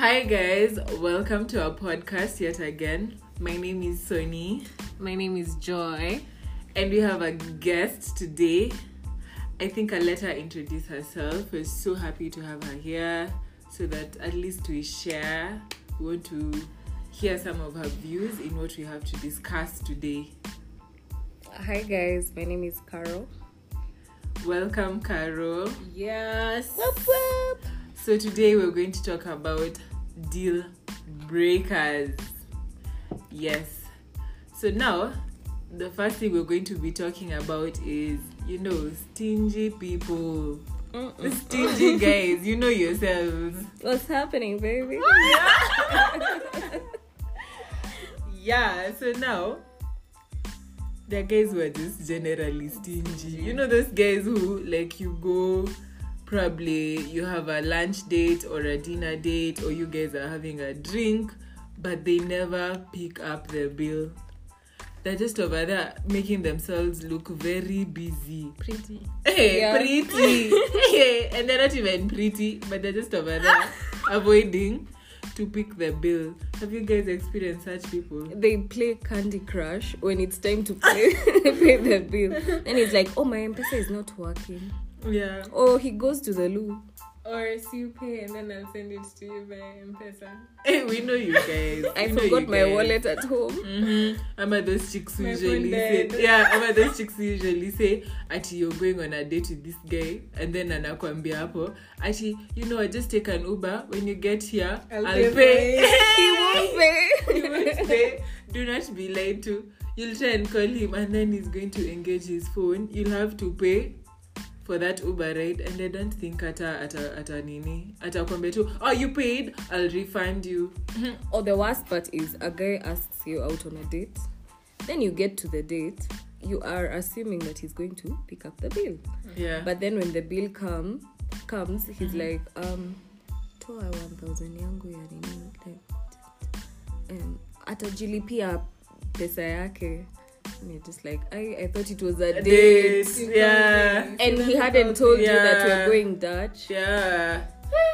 Hi guys, welcome to our podcast yet again. My name is Sony My name is Joy. and we have a guest today. I think I'll let her introduce herself. We're so happy to have her here so that at least we share. We want to hear some of her views in what we have to discuss today. Hi guys, my name is Carol. Welcome, Carol. Yes. So today we're going to talk about deal breakers. Yes. So now the first thing we're going to be talking about is you know stingy people. Stingy guys, you know yourselves. What's happening, baby? Yeah, yeah, so now the guys who are just generally stingy. You know those guys who like you go probably you have a lunch date or a dinner date or you guys are having a drink but they never pick up the bill. They're just over there making themselves look very busy. Pretty. Hey, Yeah. pretty. hey, and they're not even pretty, but they're just over there avoiding to pick the bill. Have you guys experienced such people? they play Candy Crush when it's time to pay, pay the bill. And it's like, oh, my M-Pesa is not working. Yeah. Oh, he goes to the loo. Or see you pay and then I'll send it to you by M-Pesa. Hey, we know you guys. I We forgot my guys. wallet at home. Mm-hmm. I'm at those chicks who My usually say, yeah, I'm at those chicks who usually say, Ati, you're going on a date with this guy, and then anakwambia hapo, Ati, you know, I just take an Uber. When you get here, I'll, I'll pay. pay He won't pay. he won't pay. Do not be lied to. You'll try and call him, and then he's going to engage his phone. You'll have to pay for that Uber ride, and I don't think ata ata ata nini atakwambia tu, oh, you paid, I'll refund you. Or the worst part is a guy asks you out on a date. Then you get to the date. You are assuming that he's going to pick up the bill. Yeah. but then when the bill come comes he's like um toa 1000 yangu ya nini like um, atajilipia pesa yake and you're just like I, I thought it was a A date date, yeah. and he hadn't told you that Yeah. we're going Dutch Yeah.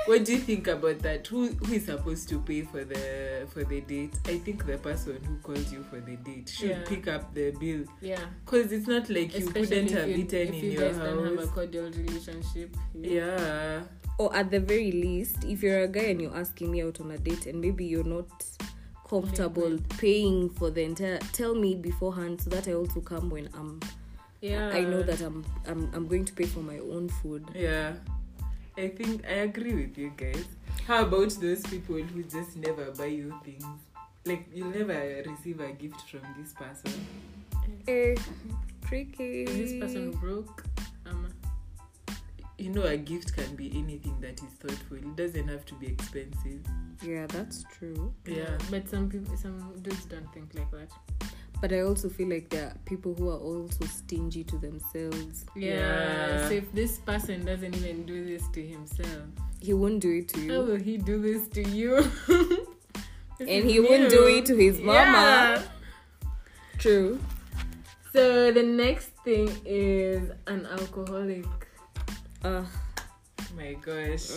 What do you think about that? Who who is supposed to pay for the for the date? I think the person who called you for the date should Yeah. pick up the bill Yeah. because it's not like you Especially couldn't have you, eaten in you your don't have a cordial relationship. Yeah. or at the very least if you're a guy and you're asking me out on a date and maybe you're not comfortable paying for the entire tell me beforehand so that i also come when i'm Yeah. I know that I'm, I'm I'm going to pay for my own food. Yeah. I think I agree with you guys. How about those people who just never buy you things? Like you'll never receive a gift from this person. Eh, tricky. This person broke? You know, a gift can be anything that is thoughtful. It doesn't have to be expensive. Yeah, that's true. Yeah. But some people, some dudes don't think like that. But I also feel like there are people who are also stingy to themselves. Yeah. Yeah. So if this person doesn't even do this to himself, He won't do it to you. how will he do this to you? This and is he won't do it to his mama. Yeah. True. So the next thing is an alcoholic. Uh, My gosh.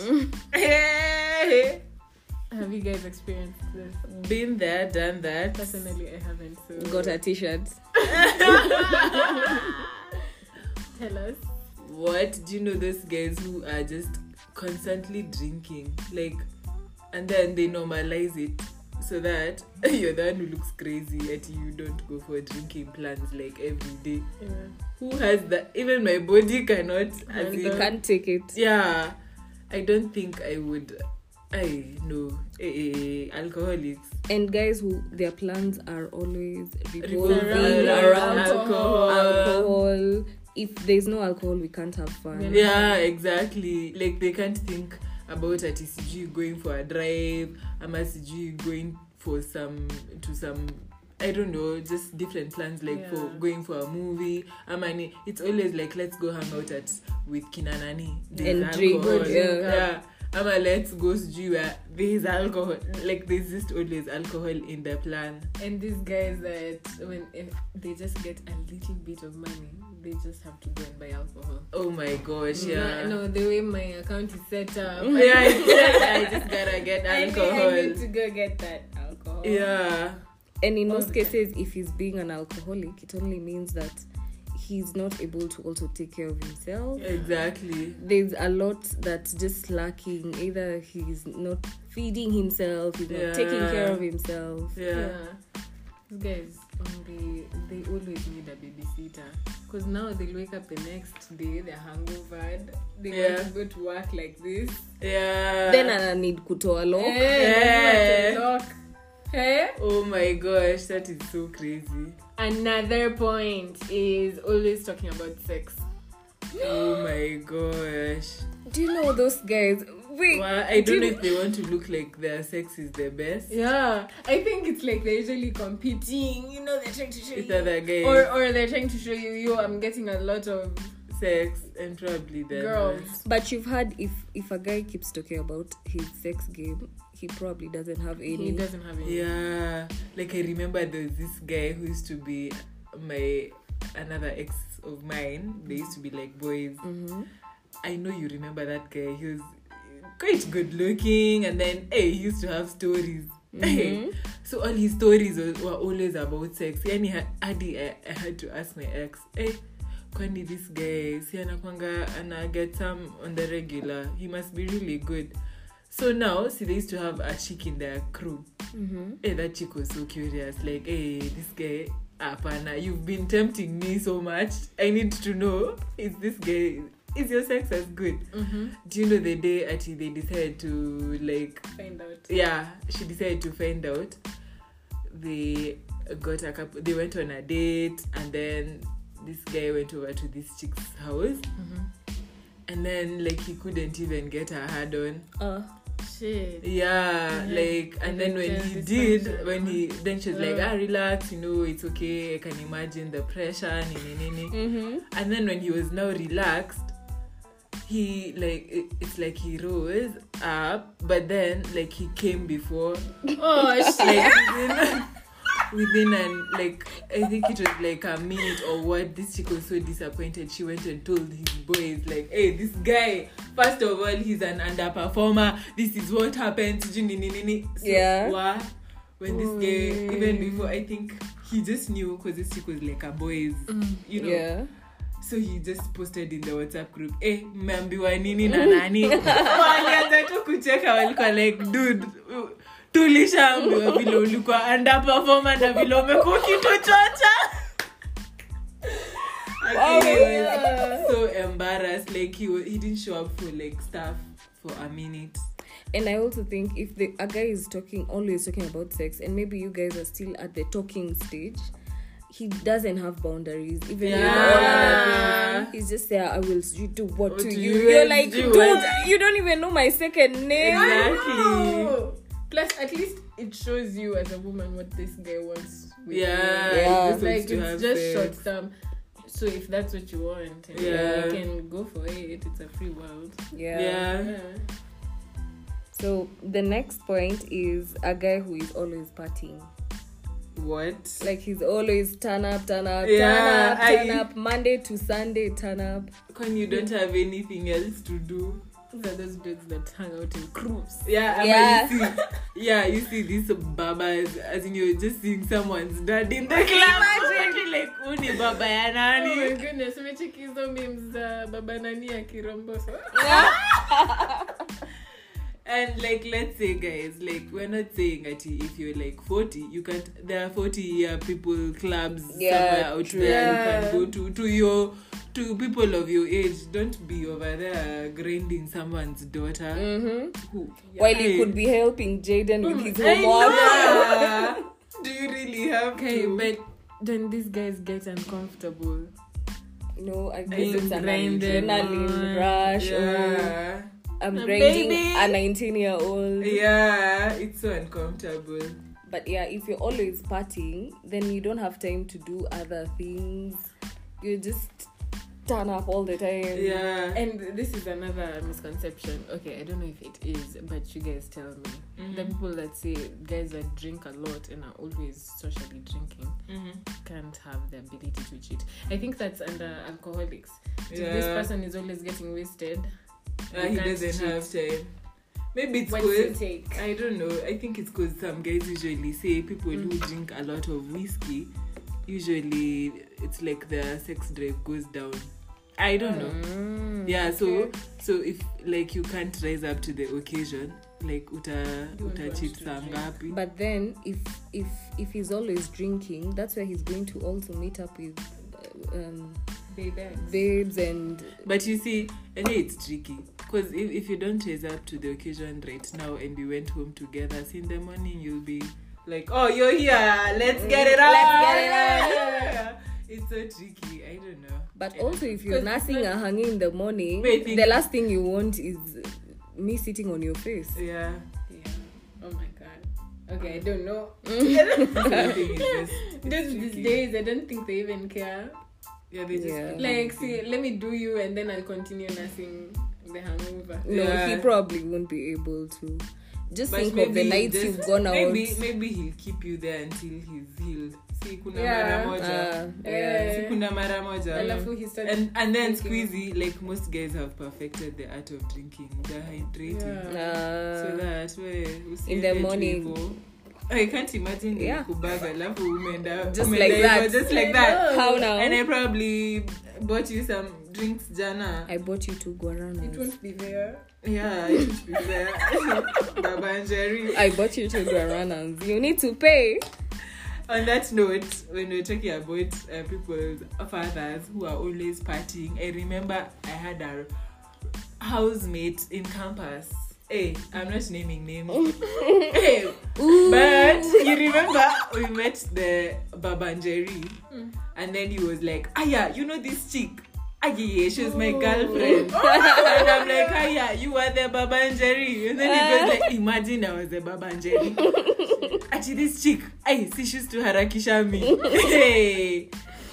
Have you guys experienced this? Been there, done that. Personally, I haven't. So got a t-shirt. tell us. What do you know those guys who are just constantly drinking? Like, and then they normalize it so that you're the one who looks crazy that you don't go for drinking plans like every day. Yeah. Who has that? Even my body cannot. As You can't take it. yeah, I don't think I would. I know eh, eh, eh, alcoholics. And guys who their plans are always revolving Revolving around alcohol. alcohol. If there's no alcohol, we can't have fun. Yeah, exactly. Like they can't think about ati sijui going for a drive ama sijui going for some to some I don't know, just different plans like yeah. for going for a movie. ama ni it's always like let's go hang out at with Kinanani. And drink, yeah. yeah. ama let's go sijui where there's alcohol like there's just always alcohol in the plan And these guys that when if they just get a little bit of money, they just have to go and buy alcohol. oh my gosh yeah No, no, the way my account is set up. yeah I, I just gotta get I need, alcohol I need to go get that alcohol. yeah And in most oh Okay. cases, if he's being an alcoholic, it only means that he's not able to also take care of himself. exactly There's a lot that's just lacking. Either he's not feeding himself, he's not taking care of himself. yeah, These guys, um, they they always need a babysitter because now they'll wake up the next day, they're hangover, they Yeah. want to go to work like this. yeah Then I need kutoa lock. Hey, Yeah. lock. Hey? oh my gosh that is so crazy Another point is always talking about sex. oh my gosh Do you know those guys? Wait, well, I don't know if they want to look like their sex is the best Yeah, I think it's like they're usually competing. You know, they're trying to show with you, other guys or or they're trying to show you, yo, I'm getting a lot of sex and probably the girls. But you've heard if if a guy keeps talking about his sex game, he probably doesn't have any. He doesn't have any. Yeah, like I remember there was this guy who used to be my another ex of mine. They used to be like boys. Mhm. I know you remember that guy. He was quite good looking, and then hey, he used to have stories. Mhm. so all his stories were, always about sex. Yani ha- hadi I, I had to ask my ex, hey, kwani this guy si anakwanga ana get some on the regular. He must be really good. So now, see, they used to have a chick in their crew. Mhm. Hey, that chick was so curious. Like, hey, this guy, apana, you've been tempting me so much. I need to know, is this guy, is your sex as good? Mm-hmm. Do you know the day actually they decided to like, Find out. yeah, she decided to find out. They got a couple. They went on a date, and then this guy went over to this chick's house, Mm-hmm. and then like he couldn't even get her hard on. Uh, Shit. yeah Mhm. like and then when he did when he then she was like Uh. ah relax you know it's okay i can imagine the pressure nini, nini. mhm. and then when he was now relaxed he like it, it's like he rose up but then like he came before. Oh shit. like within, within an like i think it was like a minute or what this chick was so disappointed she went and told his boys like hey this guy first of all he's an underperformer. This is what happened. Sijui nini nini so, Yeah. wa, when this guy even before i think he just knew because this chick was like a boys mm, you know? Yeah. So he just posted in the whatsapp group eh mmeambiwa nini na nani? Walianza tu kucheka walikuwa like dude tulishaambiwa vile ulikuwa andapafoma na vile umekuwa he was so embarrassed like he, he didn't show up for like stuff for a minute. And I also think if the a guy is talking always talking about sex, and maybe you guys are still at the talking stage, he doesn't have boundaries. Even with all Yeah. other things, he's just there. I will you do what, What to do you. you You're like, do dude, what- you don't even know my second name. Exactly. No. Plus, at least it shows you as a woman what this guy wants. With yeah, Yeah. you. just It's like it's just sex. short term. So if that's what you want, Yeah. you can go for it. It's a free world. Yeah. yeah So the next point is a guy who is always partying. What Like he's always turn up, turn up, Yeah, turn up, turn I- up, Monday to Sunday, turn up. when you don't have anything else to do These are those dudes that hang out in groups. Yeah, Yeah. you see, yeah, you see these babas as in you're just seeing someone's dad in the club. Imagine like uni baba ya Oh my nani. goodness, umecheki hizo memes za baba nani akiromboso. And like let's say guys, like we're not saying that if you're like 40, you can't there are 40 year people clubs Yeah, somewhere out true. there Yeah. you can go to to your to people of your age. Don't be over there grinding someone's daughter. Mm-hmm. Who, While you could be helping Jaden with his homework. Do you really have Okay, to? but then these guys get uncomfortable. No, I guess Being it's an grinded adrenaline on. rush. Or yeah. I'm A grinding baby. a 19 year old. Yeah, it's so uncomfortable. But yeah, if you're always partying, then you don't have time to do other things. You're just turn up all the time. Yeah. And this is another misconception. Okay, I don't know if it is, but you guys tell me. Mhm. The people that say guys that drink a lot and are always socially drinking Mhm. can't have the ability to cheat. I think that's under alcoholics. If Yeah. this person is always getting wasted. Uh, he doesn't cheat. have time. Maybe it's What's because? I don't know. I think it's because some guys usually say people who Mm. drink a lot of whiskey, usually it's like their sex drive goes down. I don't know. Mm. Yeah, so okay. so if like you can't rise up to the occasion, like uta You uta want cheat to saa drink. ngapi? But then, if if if he's always drinking, that's where he's going to also meet up with um, Baby. babes and But you see, and it's tricky because if, if you don't rise up to the occasion right now and we went home together, see in the morning you'll be like, oh, you're here, let's get it on. Let's get it on. it's so tricky. I don't know. But I also, if you're nursing not- and hanging in the morning, Wait, the last thing you want is me sitting on your face. yeah, Yeah. Oh my god. Okay, I don't know. the just, These these days, I don't think they even care. yeah, they just Yeah. Like, see, let me do you, and then I'll continue nursing the hangover. No, Yeah. he probably won't be able to. Just But think of the maybe nights just- you've gone out. Maybe maybe he'll keep you there until he's healed. See, kuna Yeah. mara moja. Uh, Eh. yeah. See, kuna mara moja. Alafu he starts and and then drinking. squeezy like most guys have perfected the art of drinking they're hydrating Yeah. so Uh, that we In the morning. I can't imagine Yeah. kubaga alafu umeenda Just umeenda like hivyo, that. just like that how now? and I probably bought you some drinks jana I bought you two It guaranas. won't be there. yeah it should be there Baba and Jerry I bought you two guaranas. You need to pay. on that note when we're talking about uh, people's fathers who are always partying i remember i had a housemate in campus hey i'm not naming names hey but you remember we met the babanjeri Mm. and then he was like aya you know this chick yeah, she was my girlfriend. and I'm like, Aya, you are the Babanjeri. And then he goes like, imagine I was the Babanjeri. Actually, this chick, I see she used to harakisha me. hey.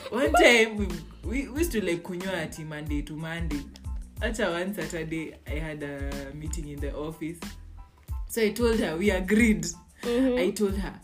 One time we, we, we used to like kunywa ati Monday to Monday. Acha one Saturday I had a meeting in the office. So I told her we agreed. I told her,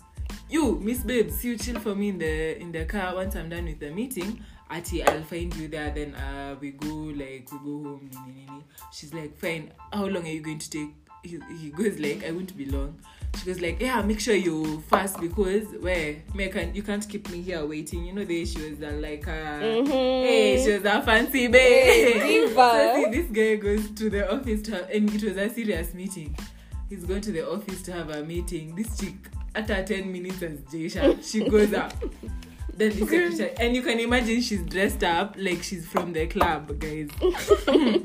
you Miss Babes, you chill for me in the in the car once I'm done with the meeting. Ati, I'll find you there. Then uh, we go like we go home. She's like, fine. How long are you going to take? He, he goes like, I won't be long. She was like, yeah, make sure you fast because where me can you can't keep me here waiting. You know the issues are like, uh, hey, she was a fancy babe. Diva. so see, this guy goes to the office to have, and it was a serious meeting. He's going to the office to have a meeting. This chick, after 10 minutes as Jaysha, she goes up. Then the secretary, and you can imagine she's dressed up like she's from the club, guys.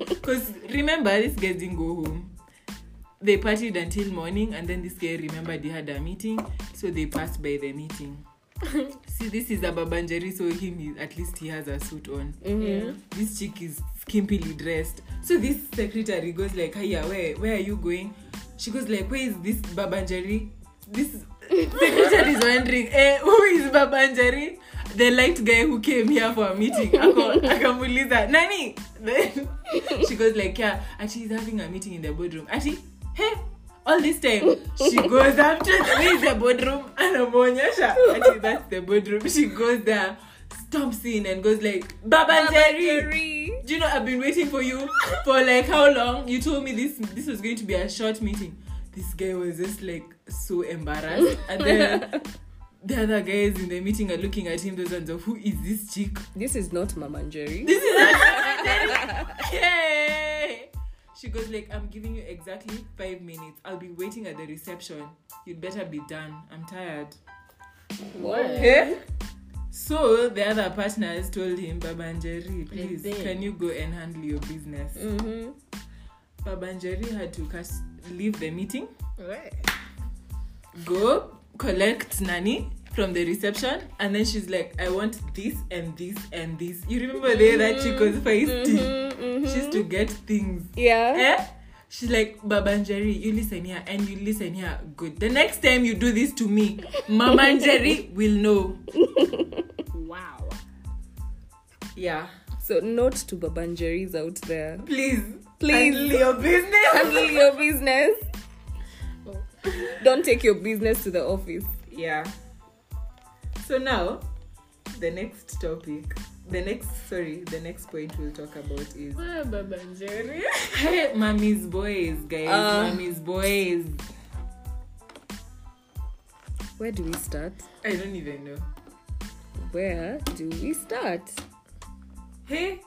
Because remember, this guy didn't go home. They partied until morning, and then this guy remembered he had a meeting, so they passed by the meeting. See, this is a Babanjeri, so him he, at least he has a suit on. Mm-hmm. Yeah. this chick is skimpily dressed. So this secretary goes like hiya where where are you going? She goes like where is this babanjeri? This secretary is wondering eh, who is babanjeri? The light guy who came here for a meeting. Akamuliza nani? Then she goes like yeah actually he's having a meeting in the boardroom. Actually hey all this time she goes up to the boardroom anamwonyesha that's the boardroom she goes there stomps in and goes like babanjeri do you know I've been waiting for you for like how long? You told me this this was going to be a short meeting. This guy was just like so embarrassed. And then the other guys in the meeting are looking at him, those ones of who is this chick? This is not Mama Jerry. This is a Hey! She goes like, I'm giving you exactly five minutes. I'll be waiting at the reception. You'd better be done. I'm tired. What? Hey? So the other partners told him, Babanjeri, please, can you go and handle your business? Mm-hmm. Babanjeri had to cast, leave the meeting, What? go collect Nani from the reception, and then she's like, I want this and this and this. You remember there that mm-hmm, chick was feisty? Mm-hmm, mm-hmm. She used to get things. Yeah. Eh? She's like, Babanjeri, you listen here and you listen here. Good. The next time you do this to me, Mama Jerry will know. Wow. Yeah. So note to Babanjeris out there. Please, Please. handle your business. Handle your business. Oh. Don't take your business to the office. Yeah. So now, the next topic, the next sorry, the next point we'll talk about is Ah, Baba Jerry. hey, mommy's boys, guys, Uh. mommy's boys. Where do we start? I don't even know. Where do we start? Hey,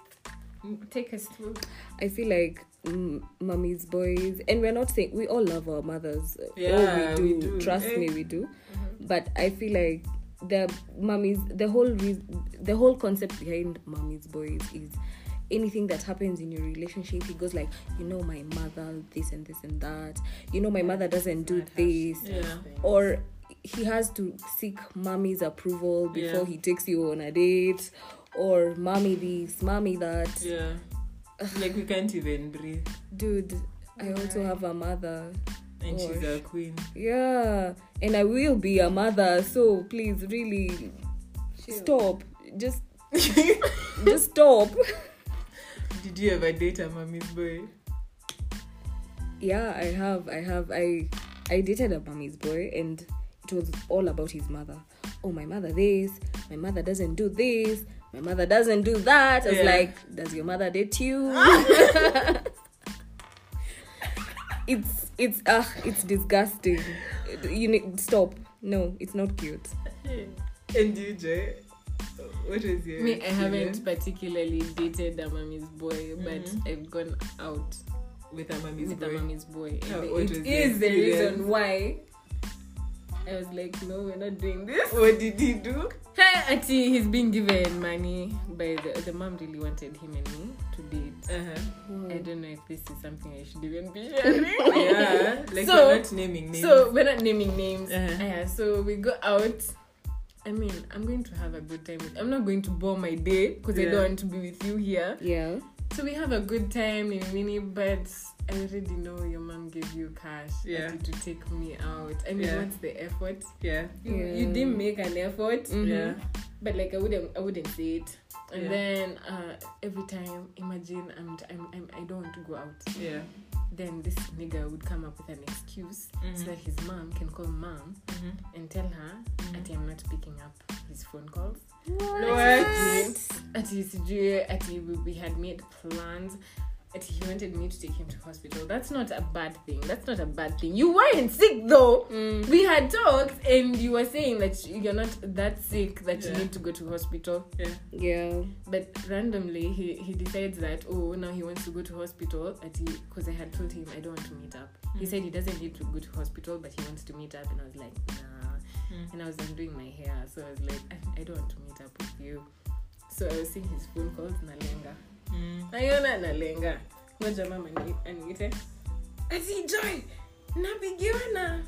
Take us through. I feel like mm, mommy's boys, and we're not saying we all love our mothers. Yeah, oh, we do. we do. Trust Eh. me, we do. But I feel like the mummies, the whole re- the whole concept behind mommy's boys is anything that happens in your relationship. He goes like, you know, my mother, this and this and that. You know, my mother doesn't do this, yeah, or he has to seek mommy's approval before Yeah. he takes you on a date, or mommy this, mommy that. yeah. Like we can't even breathe, dude i also have a mother and she's Gosh. a queen. yeah and i will be a mother so please really stop just just stop Did you ever date a mommy's boy? yeah i have i have i i dated a mommy's boy and it was all about his mother oh my mother this my mother doesn't do this my mother doesn't do that i was Yeah. like does your mother date you it's it's uh it's disgusting you need stop no it's not cute And you, Joy? What your Me, I haven't particularly dated a mommy's boy, but Mhm. I've gone out with a mommy's with boy? a mommy's boy. And what it was the is the reason why I was like, no, we're not doing this. What did he do? Hey, Ati, he's been given money by the the mom. Really wanted him and me to date. Uh-huh. I don't know if this is something I should even be sharing. Yeah, like So- we're not naming names. So we're not naming names. Uh-huh. Yeah, so we go out. I mean, I'm going to have a good time. With, I'm not going to bore my day because I Yeah. don't want to be with you here. yeah So we have a good time in mini, but I already know your mom gave you cash Yeah. To take me out. I mean, Yeah. what's the effort? yeah, You, Yeah. you didn't make an effort, Mhm. yeah, but like I wouldn't, I wouldn't say it. And Yeah. then uh, every time, imagine I'm, I'm, I'm, I don't want to go out. yeah. Then this nigga would come up with an excuse Mhm. so that his mom can call mom Mhm. and tell her Mhm. ati I'm not picking up his phone calls. What? Ati sijui ati we, we had made plans. Ati he wanted me to take him to hospital. That's not a bad thing. That's not a bad thing. You weren't sick though. Mm. We had talked and you were saying that you're not that sick that you need to go to hospital. Yeah. yeah But randomly he, he decides that oh now he wants to go to hospital because I had told him I don't want to meet up. He Mm. said he doesn't need to go to hospital but he wants to meet up and I was like nah. Mm. And I was undoing my hair so I was like I, I don't want to meet up with you. So I was seeing his phone calls nalenga. Mm. Naiona nalenga. moja mama ni- aniite. Ati Joy, napigiwa na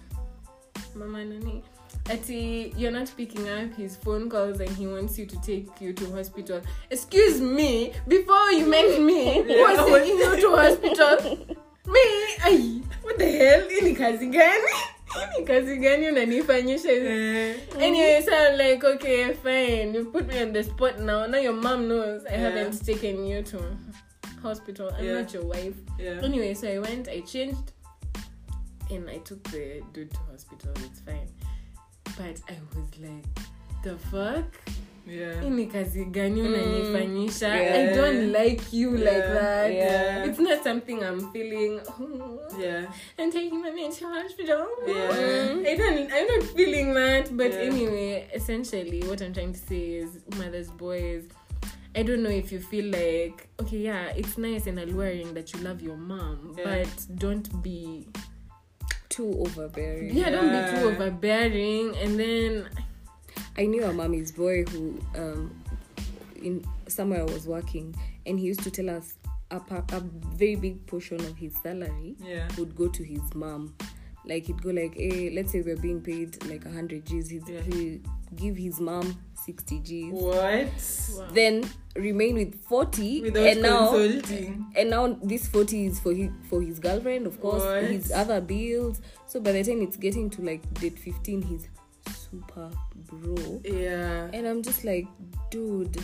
mama nani ati you're not picking up his phone calls and he wants you to take you to hospital excuse me before you met me who was Yeah. taking you to hospital me ai what the hell hii ni kazi gani ni kazi gani unanifanyisha? Eh, Anyway, so I'm like, okay, fine. You put me on the spot now. Now your mom knows I Yeah. haven't taken you to hospital. I'm Yeah. not your wife. yeah. Anyway, so I went, I changed, and I took the dude to hospital. It's fine. But I was like, the fuck? Yeah. Ni kazi gani mm. unanifanyisha? I Yeah. don't like you like that. Yeah. It's not something I'm feeling. Yeah. I'm taking my man to hospital. Yeah. I don't I'm not feeling that. But Yeah. anyway, essentially what I'm trying to say is mother's boys. I don't know if you feel like okay, yeah, it's nice and alluring that you love your mom, Yeah. but don't be too overbearing yeah, don't be too overbearing and then I knew a mommy's boy who, um, in somewhere I was working, and he used to tell us a, a very big portion of his salary Yeah. would go to his mom. Like he'd go like, hey, let's say we're being paid like hundred G's. He'd, Yeah. he'd give his mom sixty G's, What? then remain with forty, Without and now consulting. and now this 40 is for his for his girlfriend of course What? his other bills so by the time it's getting to like date 15 he's super bro Yeah. and i'm just like dude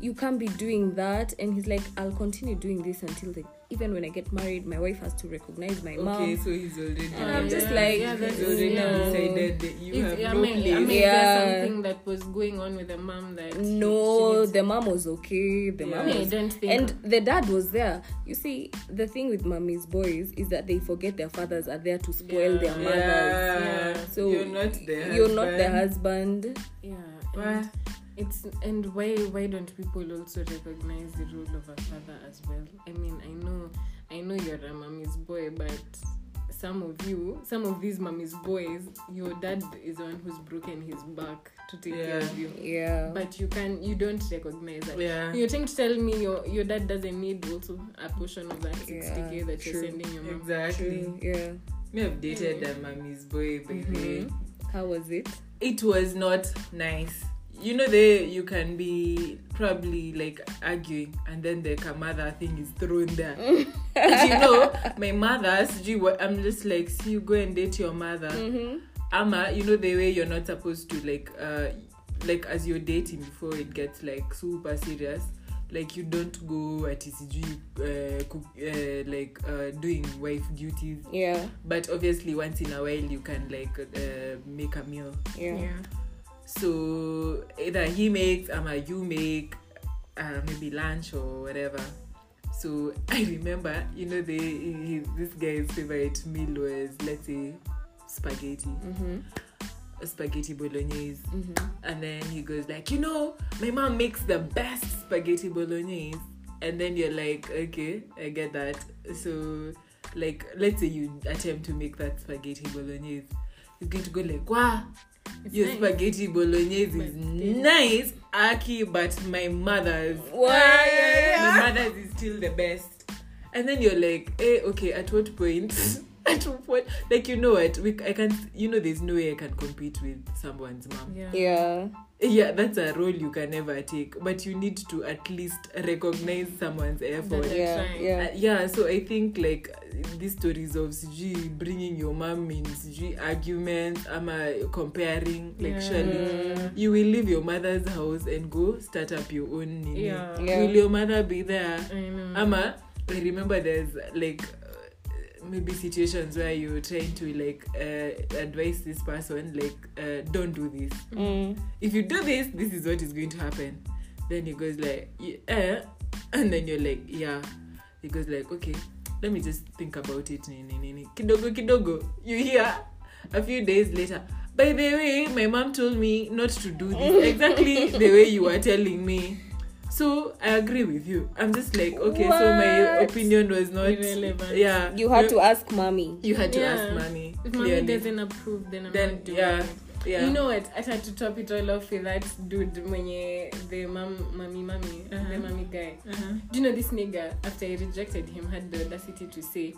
you can't be doing that and he's like i'll continue doing this until the even when i get married my wife has to recognize my Okay, mom so he's already. And I'm just like, yeah, that's He's already yeah. decided that you If- have I no mean, place. I mean, Yeah. something that was going on with the mom that no the mom was okay the Yeah. mom I was don't think and the dad was there you see the thing with mommy's boys is that they forget their fathers are there to spoil Yeah. their mothers Yeah. Yeah. So you're not the you're not the husband. husband yeah Why? and it's and why why don't people also recognize the role of a father as well i mean i know i know you're a mommy's boy but some of you some of these mommy's boys your dad is the one who's broken his back to take care of you yeah but you can you don't recognize that Yeah. you're trying to tell me your your dad doesn't need also a portion of that 60k Yeah, that true. you're sending your mom Exactly. True, yeah Me have dated a mommy's boy, baby. Mhm. how was it It was not nice. You know, they you can be probably like arguing, and then the mother thing is thrown there. and you know, my mother, sijui what- I'm just like, see, you go and date your mother. mm-hmm. Ama, you know the way you're not supposed to like, uh, like as you're dating before it gets like super serious. Like you don't go at sijui uh, cook, uh, like uh, doing wife duties. yeah But obviously, once in a while, you can like uh, make a meal. yeah, So either he makes, or you make, uh, maybe lunch or whatever. So I remember, you know, the his, this guy's favorite meal was let's say spaghetti, Mm-hmm. spaghetti bolognese, Mm-hmm. and then he goes like, you know, my mom makes the best spaghetti bolognese, and then you're like, okay, I get that. So like, let's say you attempt to make that spaghetti bolognese, he's going to go like, wow. It's Your nice. spaghetti bolognese is But nice, Aki, but my mother's Why? Ah, my mother's is still the best. And then you're like, hey, okay, at what point? at what point? Like, you know what? We, I can't, you know, there's no way I can compete with someone's mom. yeah yeah Yeah, that's a role you can never take, but you need to at least recognize someone's effort. They're yeah yeah Uh, yeah, so I think like these stories of CG bringing your mom in CG arguments, I'm comparing, like Yeah. surely you will leave your mother's house and go start up your own nini. Yeah. Yeah. Will your mother be there? I know. Ama, I remember there's like maybe situations where you're trying to like uh, advise this person like uh, don't do this. mm. If you do this, this is what is going to happen. Then he goes like, yeah, and then you're like, yeah. He goes like, okay, let me just think about it. Ni, ni, ni, ni. Kidogo, kidogo. You hear? A few days later. By the way, my mom told me not to do this exactly the way you were telling me. So I agree with you. I'm just like, okay, so my opinion was not Irrelevant. Yeah, you had to ask mommy You had to Yeah. ask mommy. If mommy clearly. doesn't approve, then I'm Then not doing yeah, it. yeah. You know what? I had to top it all off with that dude, mwenye, the mom, mommy, mommy, Uh-huh. the mommy guy. Uh-huh. Do you know this nigga, after I rejected him, had the audacity to say,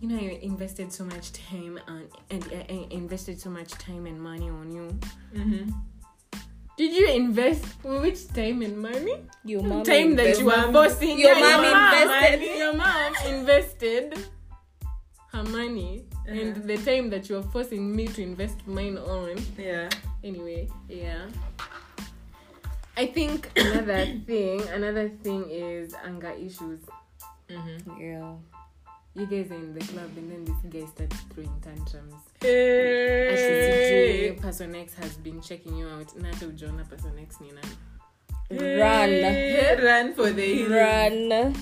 you know, I invested so much time on, and I, I invested so much time and money on you. Mm-hmm. Did you invest which time and money? your mom time that you were mom- forcing your yeah, mom invested. money. Your mom invested her money and Uh-huh. the time that you were forcing me to invest mine on. Yeah. Anyway, yeah. I think another thing, another thing is anger issues. Mm-hmm. yeah You guys are in the club and then this guy starts throwing tantrums. Hey. Actually, person X has been checking you out. Nata ujaona person X ni nani? run Hey, run for the hills. run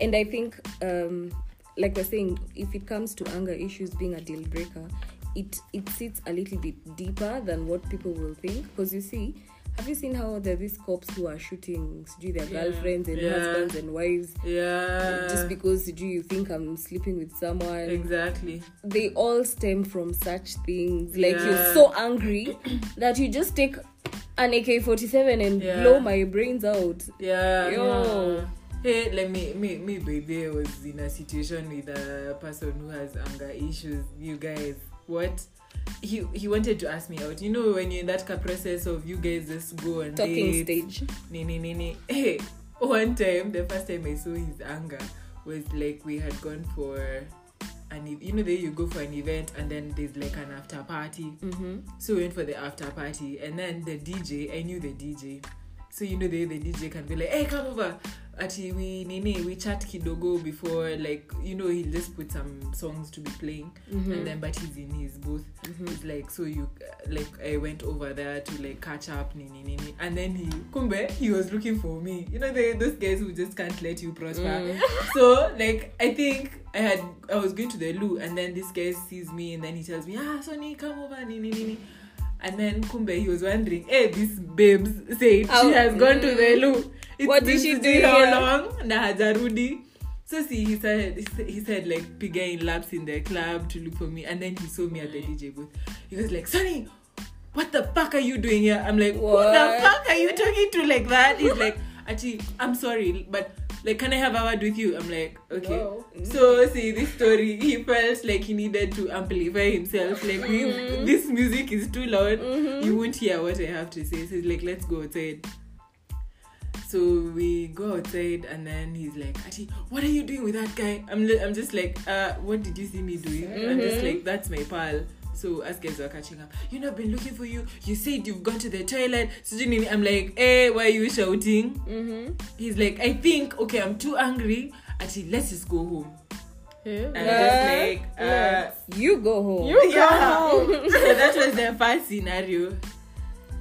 and i think um like we're saying if it comes to anger issues being a deal breaker it it sits a little bit deeper than what people will think because you see have you seen how there are these cops who are shooting sijui their Yeah. girlfriends and Yeah. husbands and wives Yeah. just because sijui you think i'm sleeping with someone exactly. they all stem from such things like Yeah. you're so angry that you just take an ak-47 and Yeah. blow my brains out Yeah. Yo. Hey, let me me me baby I was in a situation with a person who has anger issues. You guys, what? He he wanted to ask me out. You know when you're in that process of you guys just go and talking date. stage Nee, nee, nee, nee. Hey, one time, the first time I saw his anger was like we had gone for an, e- you know, there you go for an event and then there's like an after party. mm-hmm. So we went for the after party and then the DJ, I knew the DJ. So you know the the DJ can be like, hey, come over. Ati we nini we chat kidogo before like you know he'll just put some songs to be playing Mm-hmm. and then but he's in his booth. It's like so you like I went over there to like catch up nini nini ni and then he kumbe he was looking for me. You know the, those guys who just can't let you prosper. Mm. So like I think I had I was going to the loo and then this guy sees me and then he tells me ah Sonny come over nini nini. And then Kumbe, he was wondering, hey, this babes said Oh, she has gone to mm. the loo. It's What did she do how long? Na hajarudi. So see, he said he said, he said like piga in laps in the club to look for me, and then he saw me at the DJ booth. He was like, Sonny, what the fuck are you doing here? I'm like, what, What? the fuck are you talking to like that? He's like, actually, I'm sorry, but like, can I have a word with you? I'm like, okay. Whoa. So see this story, he felt like he needed to amplify himself. Like we, mm-hmm. this music is too loud. Mm-hmm. You won't hear what I have to say. So he's like, let's go outside. So we go outside, and then he's like, "Ati, what are you doing with that guy?" I'm, li- I'm just like, uh, "What did you see me doing?" I'm just mm-hmm. like, "That's my pal." So us guys were catching up. You know, I've been looking for you. You said you've gone to the toilet. So I'm like, "Hey, why are you shouting?" Mm-hmm. He's like, "I think okay, I'm too angry. Actually, let's just go home." Yeah. And I'm just like, uh, You go home. You go yeah. home. so that was the first scenario.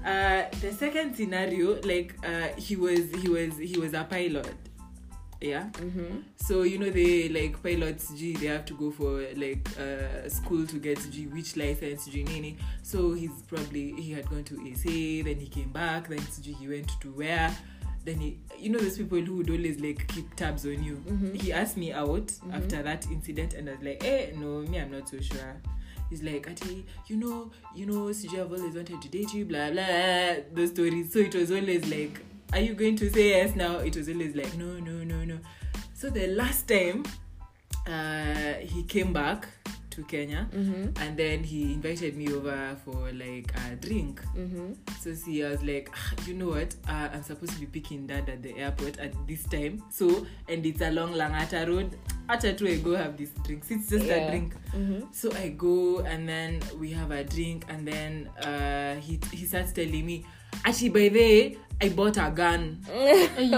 Uh, the second scenario, like uh, he was he was he was a pilot. Yeah. Mm-hmm. So you know they like pilots G they have to go for like uh, school to get G which license G nini. So he's probably he had gone to SA, then he came back, then G he went to where. Then he, you know, those people who would always like keep tabs on you. He asked me out after that incident, and I was like, "Eh, no, me, I'm not so sure." He's like, Ati, you know, you know, CJ, I've always wanted to date you, blah blah. Those stories. So it was always like, "Are you going to say yes now?" It was always like, "No, no, no, no." So the last time, uh, he came back to Kenya, Mm-hmm. and then he invited me over for like a drink. Mm-hmm. So see, I was like, "Ah, you know what? Uh, I'm supposed to be picking dad at the airport at this time. So and it's along Langata Road. After two, I go have this drink. It's just Yeah. a drink. Mm-hmm. So I go and then we have a drink and then uh, he he starts telling me, actually by the way, I bought a gun. I'm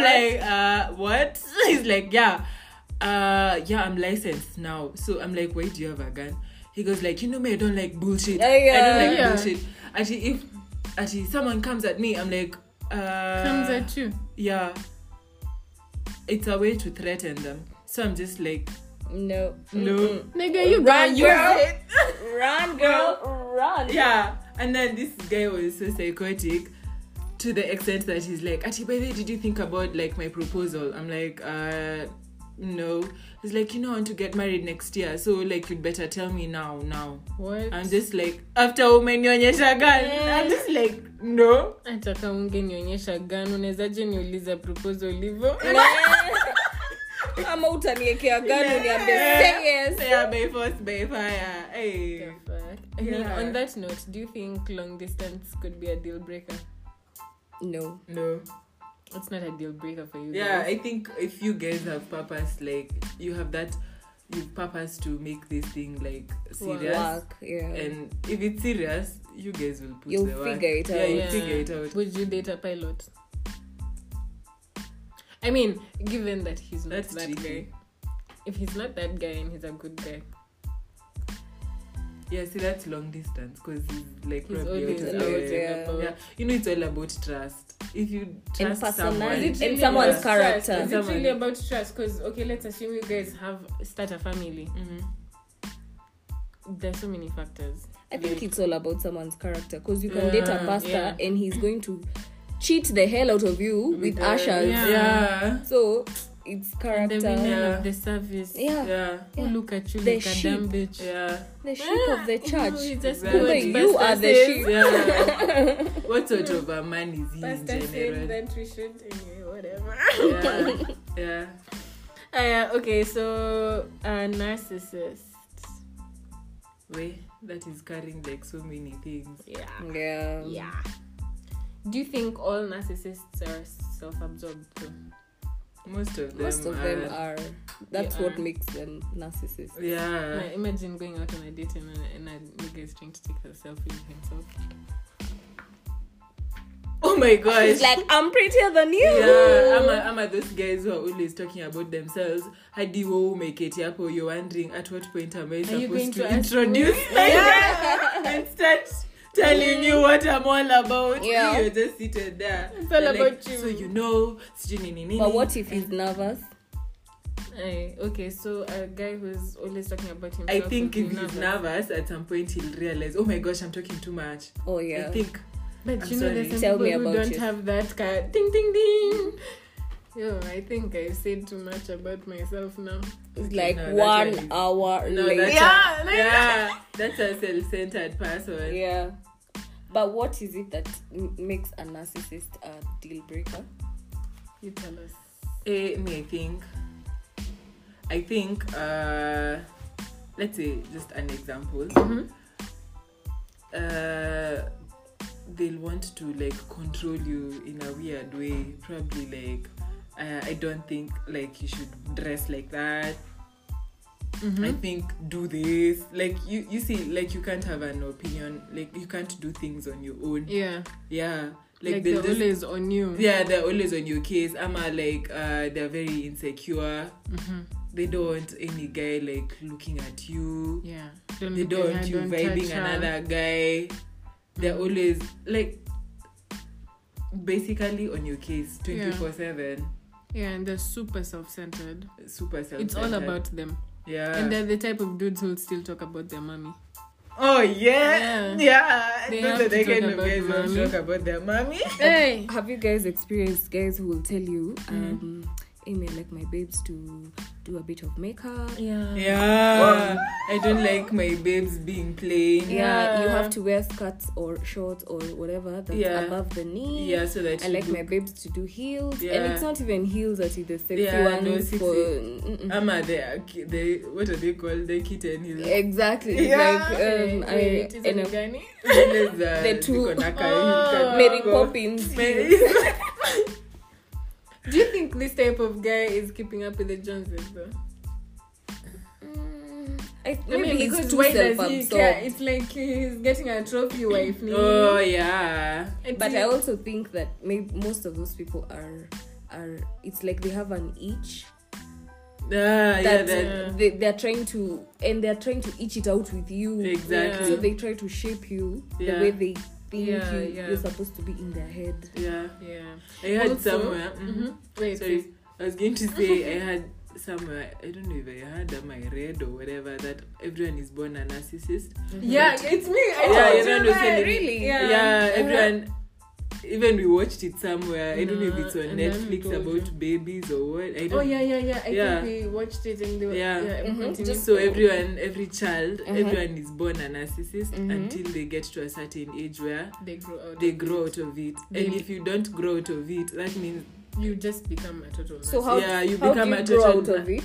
like, uh, what? He's like, yeah, uh, yeah, I'm licensed now. So I'm like, why do you have a gun? He goes like, you know me, I don't like bullshit. Oh, I don't like Yeah. bullshit. Actually, if actually someone comes at me, I'm like, uh, Comes at you. yeah. It's a way to threaten them. So I'm just like, No. no. Mm-mm. Nigga, you Run, gonna girl. Run, girl. Run. yeah and then this guy was so psychotic to the extent that he's like Ati, by the way, did you think about like my proposal? I'm like uh no. He's like you know i want to get married next year so like you'd better tell me now now. What? i'm just like after umenionyesha gun i'm just like no. Hata kama ungenionyesha gani unawezaje niuliza proposal hivyo? Ama utaniekea gani uniambie say yes. Yeah by force by fire. Hey. The fuck? I mean, on that note, do you think long distance could be a deal breaker? no no It's not a deal breaker for you. yeah guys. i think if you guys have purpose like you have that you purpose to make this thing like serious work yeah and if it's serious you guys will put You'll the work. figure it out. yeah out. you Yeah. figure it out Would you date a pilot? I mean, given that he's not That's that tricky. guy. If he's not that guy and he's a good guy, yeah see that's long distance because he's like he's probably always out out yeah. about. yeah you know it's all about trust if you trust personality. someone Is In really someone's about trust? character. Is it Someone- really about trust? Because okay, let's assume you guys have start a family. Mhm. There's so many factors. I think Like, it's all about someone's character because you can date a pastor yeah. and he's going to cheat the hell out of you with, the- ashes. Yeah. yeah So it's and character. the women Yeah. of the service. yeah. yeah Who look at you The like a damn bitch. yeah The sheep of the church. he just Exactly. do you are the says. sheep. yeah what sort of a man is he in Pastor said general that we should anyway, whatever. yeah yeah Uh, okay, so a narcissist. way that is carrying like so many things Yeah. Yeah. Yeah. Do you think all narcissists are self-absorbed too? Most of them Most of them are. That's Yeah. what makes them narcissists. yeah Like, imagine going out on a date and, a- and a nigga is trying to take a selfie with himself. oh oh my gosh. She's like, I'm prettier than you. Yeah, I'm ama those guys who are always talking about themselves. Hadi wewe umeketi hapo, you're wondering at what point am I Are you going supposed to to, introduce me? myself and start telling you what I'm all about? Yeah. You're just seated there. It's all They're about you. So you know. But what if he's nervous? Aye, okay, so a guy who's always talking about himself. I think if he's nervous. nervous, at some point he'll realize, oh my gosh, I'm talking too much. Oh yeah. I think. But I'm you know, there's some Tell people who don't it. have that kind. Ding, ding, ding. Yo, I think I said too much about myself now. It's like no, one one is- hour No, later. that's Yeah, a, like yeah, that's a self-centered person. Yeah. But what is it that m- makes a narcissist a deal breaker? You tell us. Eh, me, I think. I think. Uh, let's say just an example. Mm-hmm. Uh, they'll want to like control you in a weird way. Probably like, uh, I don't think like you should dress like that. Mm-hmm. I think do this. Like you, you see, like you can't have an opinion. Like you can't do things on your own. Yeah, Yeah. like, Like, they're just always on you. yeah they're always on your case ama like uh they're very insecure Mm-hmm. they don't want any guy like looking at you Yeah. Don't they don't want you don't vibing another guy they're Mhm. always like basically on your case 24 7 Yeah, and they're super self-centered. super self centered. It's all about them, yeah and they're the type of dudes who'll still talk about their mommy. oh yeah Yeah. yeah, They those have are the to kind talk of about guys mommy. talk about their mommy Hey. Have you guys experienced guys who will tell you, Mm. um, Amy, I like my babes to do a bit of makeup. Yeah. yeah i don't like my babes being plain Yeah, you have to wear skirts or shorts or whatever that's Yeah. above the knee. yeah so that I like look my babes to do heels, and it's not even heels that are the sexy Yeah, no, ones sexy. for. mm-mm. Ama the the what are they called? The kitten heels. Exactly. Yeah. Like um, I, Wait, is and, it Gani? Zile za The two- ziko na ka- Oh. Mary Poppins. Mary- Do you think this type of guy is keeping up with the Joneses though? Mm, I, I mean, because too why does he care? It's like he's getting a trophy wife. ni- oh yeah. It's But like- I also think that maybe most of those people are are. It's like they have an itch Ah, yeah, that that, Yeah. they they're trying to and they're trying to itch it out with you. exactly. So they try to shape you Yeah. the way they think Yeah, you, yeah. you're supposed to be in their head. yeah. Yeah. I had Also- somewhere. mhm. Mhm. Wait. Sorry, please. I was going to say I had somewhere. I don't know if I had um, I read or whatever that everyone is born a narcissist. Yeah, it's me. I Yeah, told you don't you know, that. Really? Yeah. Yeah, Uh-huh. everyone. Even we watched it somewhere. I don't know if it's on and then we Netflix about you. babies or what. I don't. Oh yeah, yeah, yeah. I Yeah. think we watched it and they were, Yeah. yeah, Mhm. Just So everyone, every child, Uh-huh. everyone is born a narcissist Mhm. until they get to a certain age where they grow out. they of grow it. out of it. They- and if you don't grow out of it, that means You just become a total. So how, Yeah, you how become do a you grow total out of na- it?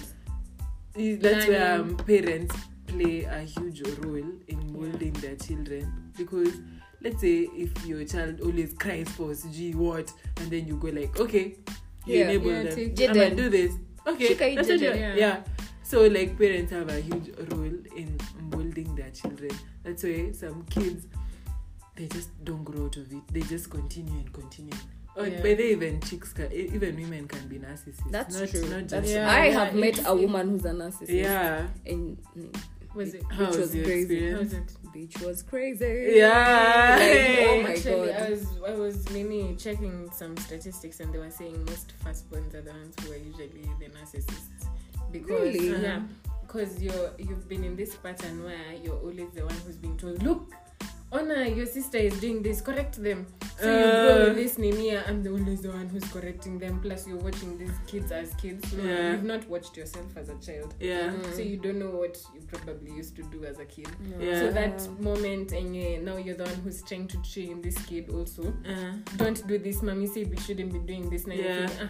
is- that's where um, parents play a huge role in molding their children because let's say if your child always cries for G what and then you go like okay you Yeah. enable Yeah, them I'm gonna do this okay Shika that's what Jaden. you- Yeah. yeah so like parents have a huge role in molding their children that's why some kids they just don't grow out of it they just continue and continue Oh, Yeah. by the even chicks can, e- even women can be narcissists. That's not, true. Not just That's Yeah, I yeah, have met a woman who's a narcissist. yeah. And Was it? How Which was your crazy. experience? How was it? Bitch was crazy. Yeah. Like, oh my Actually, god. I was I was mini checking some statistics and they were saying most firstborns are the ones who are usually the narcissists because Really? yeah because you're you've been in this pattern where you're always the one who's being told look Honor, your sister is doing this, correct them. So Uh. with this Nimia, I'm the always the one who's correcting them. Plus, you're watching these kids as kids. No, Yeah. You've not watched yourself as a child. Yeah. Mm. So you don't know what you probably used to do as a kid. Yeah. yeah. So that yeah. moment, and uh, now you're the one who's trying to train this kid also. Uh, Don't do this, mommy Say we shouldn't be doing this. Now Yeah. thinking,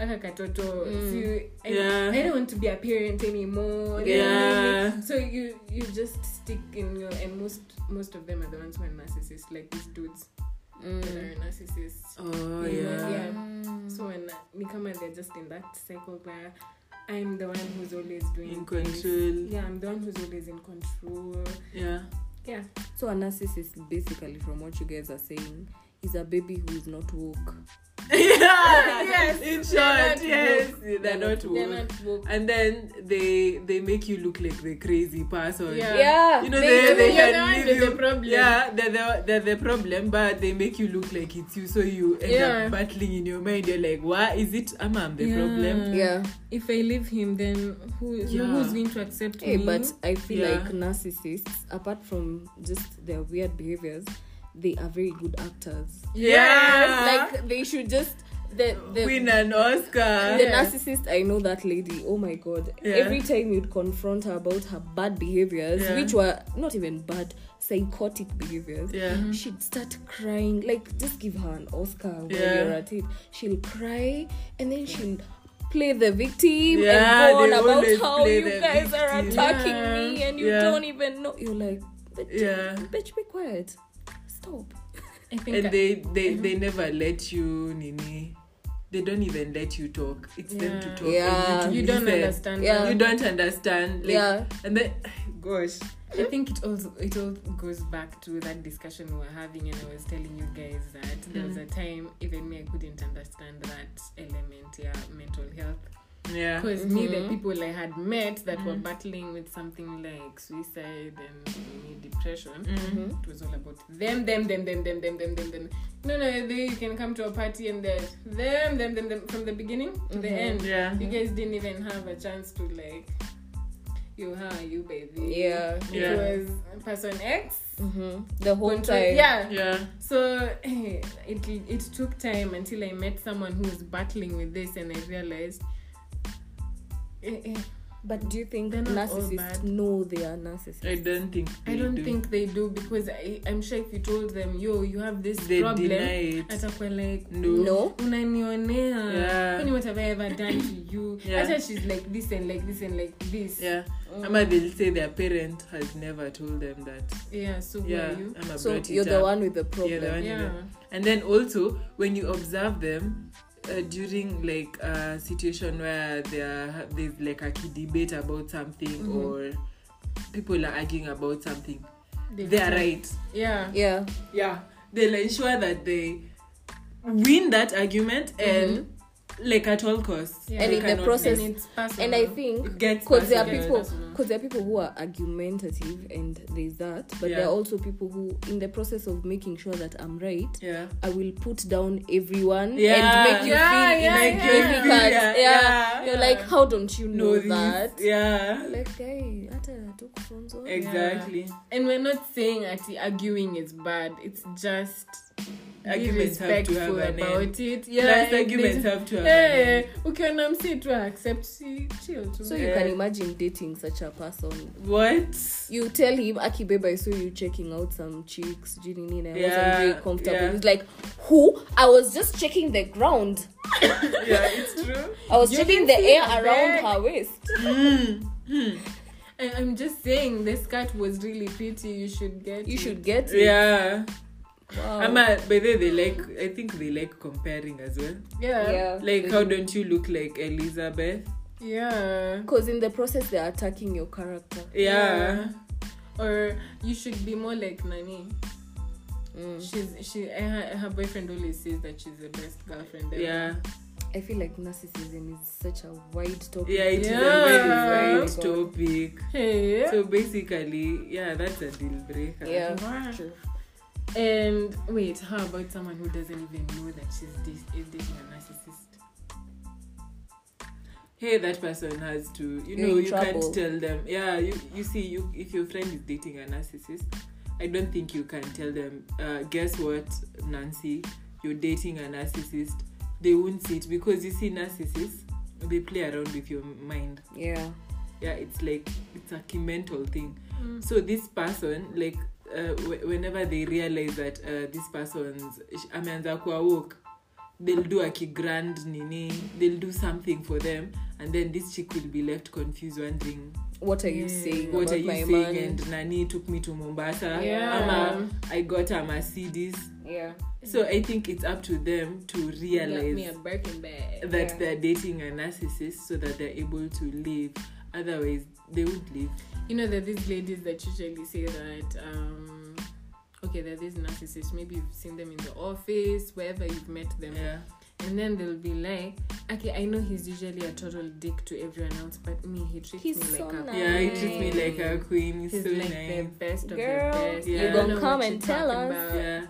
ah, aka katoto. Mm. See, I, Yeah. I don't want to be a parent anymore. Yeah. So you you just stick in your and most most of them are the ones who are narcissists, like these dudes that Mm. are narcissists. oh You know, yeah. yeah. So when uh, Nikama they're just in that cycle where I'm the one who's always doing In this. control. Yeah, I'm the one who's always in control. Yeah. Yeah. So a narcissist, basically, from what you guys are saying, is a baby who is not woke yeah. Yes, In they're short, yes, woke. they're, They're not not woke. They're not woke. And then they they make you look like the crazy person. Yeah. yeah You know, they they, they, do. Can leave with you, the problem. Yeah, they're the, they're the problem, but they make you look like it's you. So you end Yeah. up battling in your mind. You're like, what is it? Am I the problem? yeah If I leave him, then who Yeah. who's going to accept Hey, me? but I feel Yeah. like narcissists, apart from just their weird behaviors, they are very good actors. Yeah. Like they should just the the, Win an Oscar. the narcissist. I know that lady. Oh my god! Yeah. Every time you'd confront her about her bad behaviors, Yeah. which were not even bad, psychotic behaviors. Yeah. Mm-hmm. She'd start crying. Like, just give her an Oscar when Yeah. you're at it. She'll cry and then she'll play the victim Yeah, and go on about how you the guys are attacking Yeah. me and you Yeah. don't even know. You're like, bitch, Yeah. bitch, be quiet. Stop. I think And I- they, they, they never let you, Nini. They don't even let you talk. It's them to talk. Yeah. And you, you don't listen. understand. Yeah. You don't understand. Like, yeah. And then, gosh. I think it also it all goes back to that discussion we were having, and I was telling you guys that there was mm. a time even me I couldn't understand that element, yeah, mental health. Yeah. Because me, the Mhm. people I had met that were battling with something like suicide and depression, Mm. it was all about them, them, them, them, them, them, them, them, them. No, no, they you can come to a party and there's them, them, them, them from the beginning to the Mhm. end. Yeah. You guys didn't even have a chance to like, you, how are you, baby? Yeah. It Yeah. was person X. hmm The whole control- time. Yeah. Yeah. So it it took time until I met someone who was battling with this, and I realized. Eh, eh, But do you think They're not all narcissists know they are narcissists? I don't think I they don't do. think they do because I, I'm sure if you told them, yo, you have this they problem, deny it. atakuwa like, No. No. unanionea Yeah. Kwani what have I ever done to you? Yeah. Hata she's like this and like this and like this. Yeah. Mm. Ama they'll say their parent has never told them that. Yeah, so who Yeah. are you? Ama So brought it you're the one with the problem. Yeah, the one- Yeah. And then also when you observe them uh, during like a situation where there there's like a key debate about something Mhm. or people are arguing about something, They they are right. Yeah. Yeah. Yeah, they'll ensure that they win that argument and like at all costs. Yeah. And They in the process- And it's. And I think because there are people because there are people who are argumentative and there's that but Yeah. there are also people who in the process of making sure that i'm right Yeah. i will put down everyone Yeah. and make you Yeah, feel yeah, Make you insignificant. yeah, yeah, you're yeah. like how don't you know, Know that Yeah. like hey hata hatukufunzwa. Exactly. And we're not saying that arguing is bad. It's just be Arguments have to have an about end. it. Plus, Yeah, arguments have to have an Hey, end. ukiona msi tu accept si chill tu. so you Yeah. can imagine dating such a person What? you tell him aki babe i saw you checking out some chicks jini nini i wasn't Yeah, very comfortable yeah. he's like who i was just checking the ground yeah, it's true. i was You checking didn't the see air her around back. her waist Mm. Hmm. I, I'm just saying the skirt was really pretty. You should get. you it. should get it Yeah. Wow. Ama, by the way, they like. I think they like comparing as well. Yeah. yeah Like, how don't you look like Elizabeth? Yeah. because in the process they're attacking your character Yeah. Or you should be more like Nani. Mm. She's she her, her boyfriend always says that she's the best girlfriend ever. Yeah. i feel like narcissism is such a wide topic Yeah, it is Yeah. a very wide topic. Hey. So basically, yeah, that's a deal breaker. yeah Wow. true. And wait, how about someone who doesn't even know that she's dis- is dating a narcissist? Hey, that person has to. You You're know, you trouble. can't tell them. Yeah, you you see, you if your friend is dating a narcissist, I don't think you can tell them. Uh, guess what, Nancy, you're dating a narcissist. They won't see it because you see, narcissists they play around with your mind. yeah Yeah, it's like it's a key mental thing. Mm. So this person, like, uh, whenever they realize that uh, this person's ameanza kuwa they'll do a grand nini, they'll do something for them, and then this chick will be left confused, wondering what are you Yeah. saying what are you saying. man And Nani took me to Mombasa. Yeah. Ama, I got a Mercedes. yeah So I think it's up to them to realize that Yeah. they're dating a narcissist so that they're able to live. Otherwise, they would leave. You know that these ladies that usually say that um okay, there are these narcissists. Maybe you've seen them in the office, wherever you've met them. Yeah. And then they'll be like, okay, I know he's usually a total dick to everyone else, but me, he treats He's me so like a nice. Yeah, he treats me like a queen. He's, He's so like the nice. best of Girl, the best. you I don't gonna come and tell talking us. about. Yeah.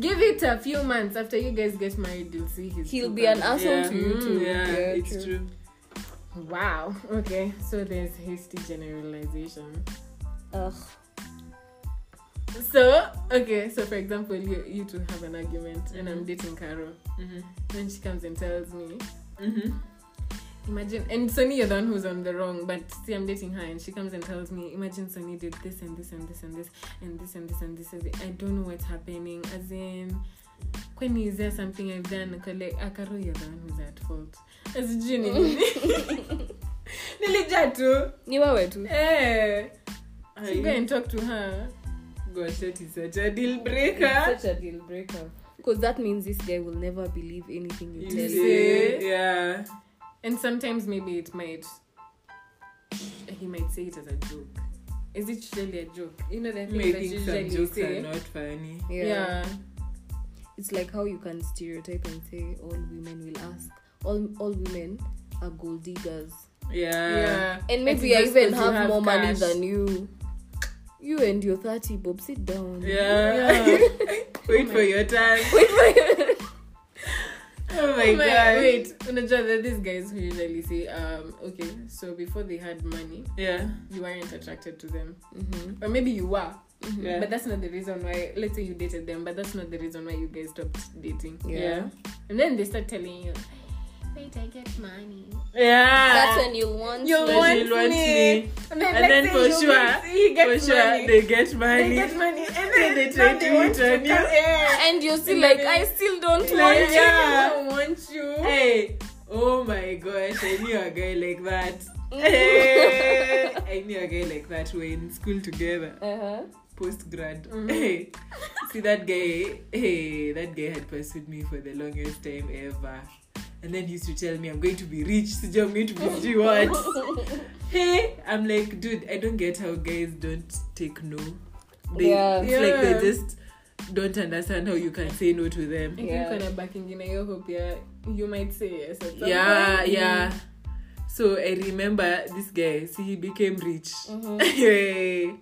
Give it a few months after you guys get married, you'll see his He'll be an asshole Yeah. to you Mm, too. Yeah, it's true. true. Wow. Okay. So there's hasty generalization. Ugh. So okay. So for example, you you two have an argument, and I'm Mhm. dating Carol. Mm-hmm. Then she comes and tells me, Mm-hmm. imagine, and Sonny, you're the one who's on the wrong, but see, I'm dating her, and she comes and tells me, imagine Sonny did this and this and this and this and this and this and this. And this. I don't know what's happening. As in, when is there something I've done? Ah, Carol, you're the one who's at fault. As nini? Nilijua tu. ni wewe tu Eh. So go and talk to her. Gosh, that is such a deal breaker. Such a deal breaker because that means this guy will never believe anything you, You tell see? him Yeah. And sometimes maybe it might he might say it as a joke. Is it really a joke? You know the thing that usually jokes say. are not funny. yeah. yeah. it's like how you can stereotype and say all women will ask all all women are gold diggers Yeah. Yeah. and maybe i just even 'cause you have, more money than you you and your 30 bob sit down Yeah. Yeah. Wait for your turn. Oh my Oh my- god. Wait, unajua there are these guys who usually say, um, okay, so before they had money, Yeah. you weren't attracted to them. Mhm. Or maybe you were. Yeah. But that's not the reason why let's say you dated them, but that's not the reason why you guys stopped dating. yeah. And then they start telling you, Wait, I get money. Yeah. that's when you'll want You to- When want you want me. me. And then, And then for you sure, get- he For sure, money. they get money. They get money. And Then then they now try to they want hit on you. Yeah. and you're still And like then- i still don't Like, want you yeah. I don't want you. Hey, oh my gosh, I knew a guy like that. Hey, I knew a guy like that. We're in school together, uh-huh. post grad. Mhm. Hey, see that guy? Hey, that guy had pursued me for the longest time ever. And then he used to tell me, I'm going to be rich. Sijui I'm going to be sijui what. hey, I'm like, dude, I don't get how guys don't take no. They, Yeah. It's like they just don't understand how you can say no to them. I Yeah. think when I'm backing in your hope, yeah, you might say yes. At some yeah point. yeah so i remember this guy see he became rich Mhm. Hey,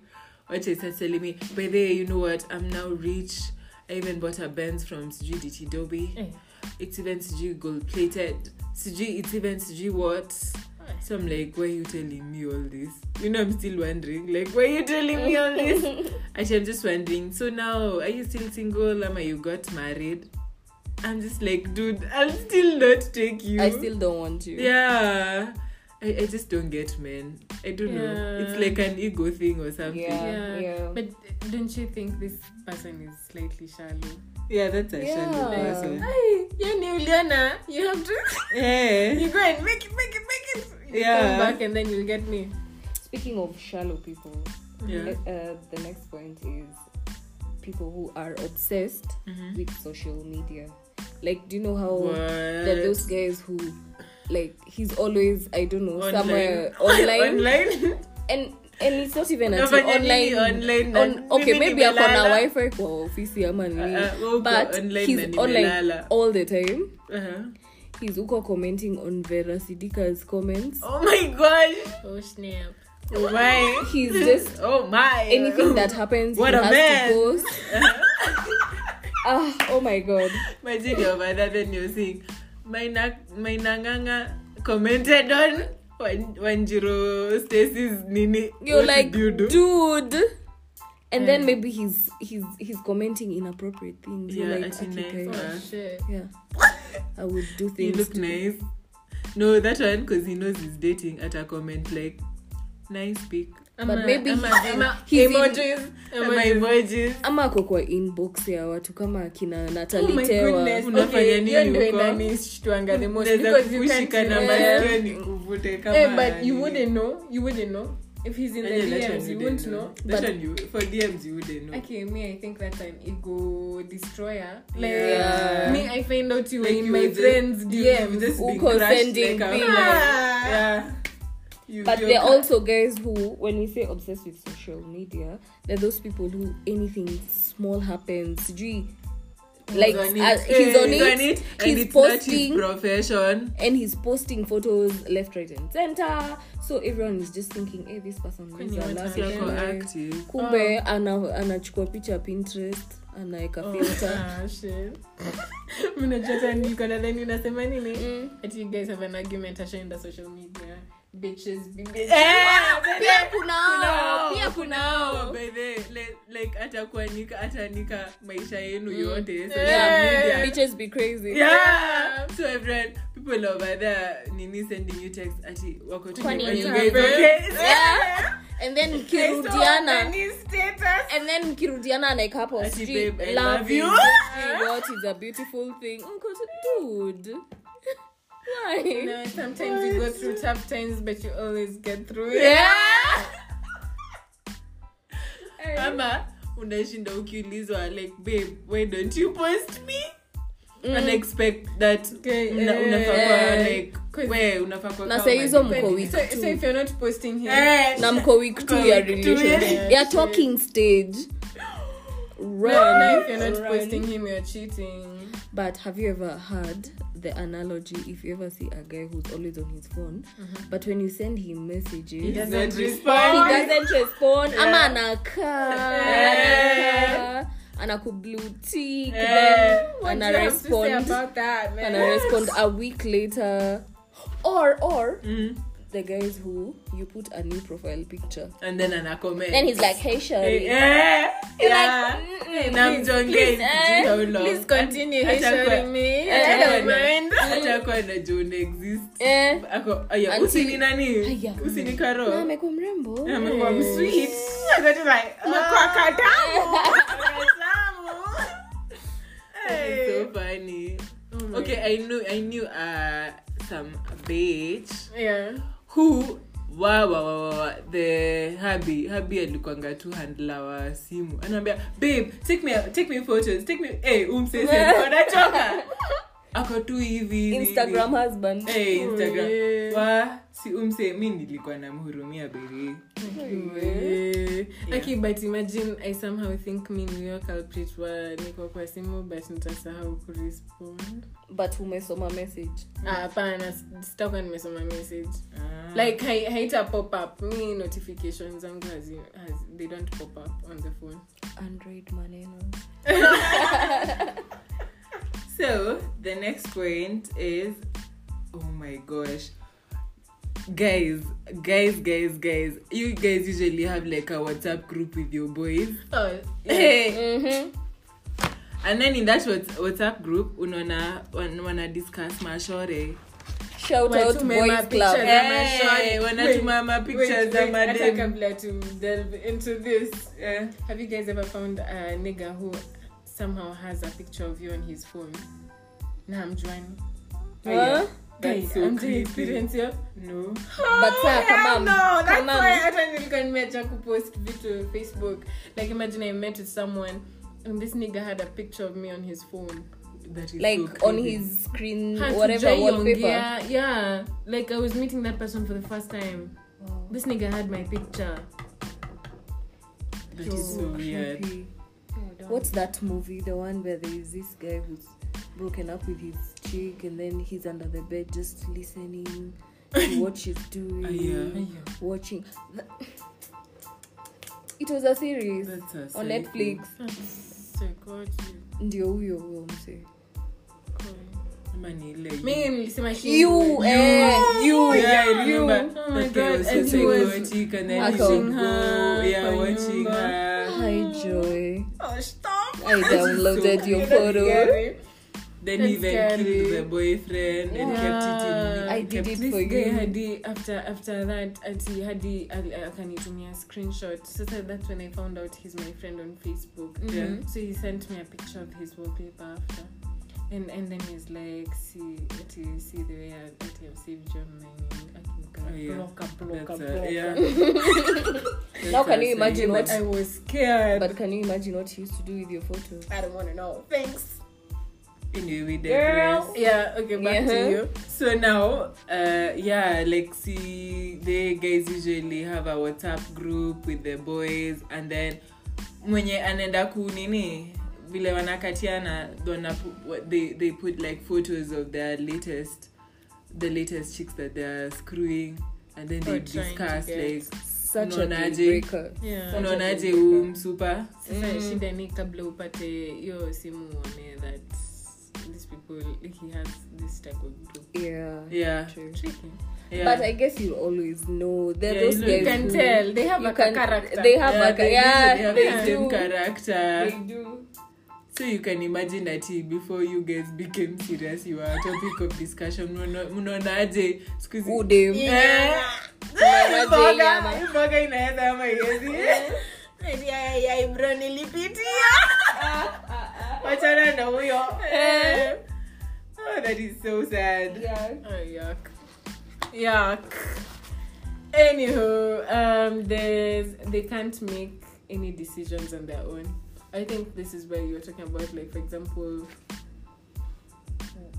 what he started telling me by the way you know what i'm now rich i even bought a benz from sijui DT Dobie Eh. It's even CG gold plated. CG, it's even CG what? So i'm like why are you telling me all this? You know i'm still wondering like why are you telling me all this? Actually i'm just wondering so now are you still single? Ama you got married? I'm just like dude i'll still not take you. I still don't want you. Yeah. I, I just don't get men. I don't know. It's like an ego thing or something. Yeah Yeah. yeah. But don't you think this person is slightly shallow? Yeah, that's a shallow Yeah. person Hey, you knew Liana. You have to. yeah You go and make it, make it, make it. You Yeah. Come back and then you'll get me. speaking of shallow people yeah uh, the next point is people who are obsessed Mhm. with social media like do you know how What? there those guys who like he's always i don't know Online. somewhere online online and and it's not even ati Unafanya online online on, na- okay mimi maybe ako na nimelala. wifi kwa ofisi ama nini Uh, uh, but online he's online nimelala. all the time Uh-huh. he's uko commenting on vera sidika's comments oh my god Oh, snap. oh my he's just oh my anything that happens What he a has man. to post ah oh my god imagine your mother then you're saying my na my nanganga commented on one stasis Stacy's nini you're What like you do? dude and then maybe he's he's he's commenting inappropriate things you're Yeah, like okay, nice. Oh, shit. yeah i would do you look too. nice no that one because he knows he's dating at a comment like nice pic ama, he's in- ama, he's in- emojis, my emojis. emojis ama ako kwa inbox ya watu kama akina Oh Natali my Tewa. goodness. Unafanya Okay, nini hiyo ndio huko? inanishtuanga the most Unaweza because you can't kushika na yeah. masikio nikuvute kama Eh, but you nini. wouldn't know. You wouldn't know. If he's in the Yeah, that DMs, one you wouldn't wouldn't know. know. That But one you for DMs you wouldn't know. okay, me, I think that's an ego destroyer. Like Yeah. me, I find out you were Like in you my would just- friends' you- you DMs. just be Uko crushed sending like a- things. Yeah. You, But there are also guys who, when we say obsessed with social media, there are those people who anything small happens, gee, like on it. uh, he's Eh, on he's it, on it, he's posting, profession. and he's posting photos left, right, and center. So everyone is just thinking, hey, this person kumbe ana anachukua picha pinterest anaeka Oh, ah, unasema nini? Mm. ati you guys have an argument ashaenda social media bitches. Be bitches. pia kunao pia kunao. By like, like atakuanika atanika maisha yenu yote. Social Yeah. media bitches be crazy. Yeah. So everyone people over there nini sending you text ati wako tu you guys okay? Yeah. and then mkirudiana and then mkirudiana anaeka hapo Ati, sijui, babe, I love love you. is what? Is a beautiful thing. Dude why? No sometimes you go through tough times but you always get through it. Yeah. Mama, unashinda ukiulizwa like babe why don't you post me? And expect that Okay, una, yeah, unafaa kwa eh, like we unafaa kwa na kama hizo mko week so, two. so if you're not posting him Eh, na mko week two ya relationship yeah. ya talking stage. Run, no, no, if you're not run. posting him you're cheating But have you ever heard the analogy if you ever see a guy who's always on his phone, but when you send him messages, He he doesn't respond. doesn't respond, Yeah. ama anakaa, anakaa, anakublue tick, then what ana do you have respond, man? ana respond a week later, or or Mm. The guys who you put a new profile picture, and then ana comment. Then he's like, "Hey, Eh, shawty." eh, yeah. like, Eh, na mjongei please, eh, sijui how long. please continue Hata- hey, hata kwa- showing me Eh, I don't hata- mind. Hata kwa anajua una exist. Eh, ako aya Until- usini nani? Aya. usini na karo amekuwa mrembo. amekuwa Eh. msweet Ako tu like Umekuwa katamu. It's so funny. Oh my okay i knew i knew uh some bitch. Yeah who the habi habi alikwanga tu handla wa simu. Anaambia babe take me take me photos take me eh umsese anachoka ako tu hivi Instagram husband. eh instagram. Oh, wa si umse mi nilikuwa namhurumia beri Eh, but imagine i somehow think mi niyo culprit wa niko kwa simu but nitasahau kurespond. But umesoma message. Ah, hapana sitakuwa nimesoma message. Ah. like hai- haita pop up. Mi notification zangu they don't pop up on the phone. Android maneno So the next point is oh my gosh. Guys, guys, guys, guys. You guys usually have like a WhatsApp group with your boys. oh eh. Hey. mm-hmm. And then in that WhatsApp group, unaona wan- wana discuss mashore. shout out boys mapicha club Hey, wanatuma ma pictures za madem. kabla to delve into this Yeah. have you guys ever found a nigga who somehow has a picture of you on his phone na hamjuani Oh, yeah. That's so experience? No. but saa kama no, that's kama why hata nilikuwa nimeacha kupost vitu facebook like imagine i met with someone and this nigga had a picture of me on his phone like so on his screen Hatujai whatever wallpaper ongea. yeah like i was meeting that person for the first time Wow. this nigga had my picture That is so weird. What's that movie? The one where there is this guy who's broken up with his chick and then he's under the bed just listening to what she's doing Ah, yeah. watching. It was a series That's a on netflix. Psychotic. ndio huyo huyo mse Ama ni ile mi nilisema you eh you Yeah, I you remember. Oh my that guy God, so and he was and then Ako. go, yeah, watching her. hi joy oh stop i downloaded your photo Then he That's even scary. killed the boyfriend and kept it in. I did kept it this for guy you. hadi after after that ati hadi al- akanitumia screenshot sasa that's when i found out he's my friend on facebook Yeah. so he sent me a picture of his wallpaper after and and then he's like see ati see the way I- i've saved my name Oh, yeah. block blocker That's a, block yeah. Now can you imagine what i was scared but can you imagine what you used to do with your photo i don't want to know thanks anyway we Girl. digress Yeah, okay, back Yeah. to you. so now uh yeah like see the guys usually have a whatsapp group with the boys and then mwenye anaenda kunini vile wanakatiana wana they, they put like photos of their latest the latest chicks that they're screwing and then they Or trying to discuss like such a Unaonaje? deal. Yeah. Such a unaonaje deal huu breaker. msupa Sasa Mm. ni kabla upate hiyo simu uone that these people he has this type of group. yeah yeah true. Tricky. yeah But I guess you always know. There Yeah, are those you know- guys You can who- tell. They have a can- character. They have yeah, a they, yeah, usually have they the same do. character They do. So you can imagine that he, before you guys became serious, you were a topic of discussion. Mnaona- Mnaonaje siku hizi- Who them? Eh, Mnaonaje mboga, nyama? hii mboga inaweza ama iwezi? bro nilipitia Wachana na huyo. Eh. Oh, that is so sad. Yeah. Oh, yuck. Yuck. Anywho, um, there's they can't make any decisions on their own. I think this is where you're talking about, like, for example,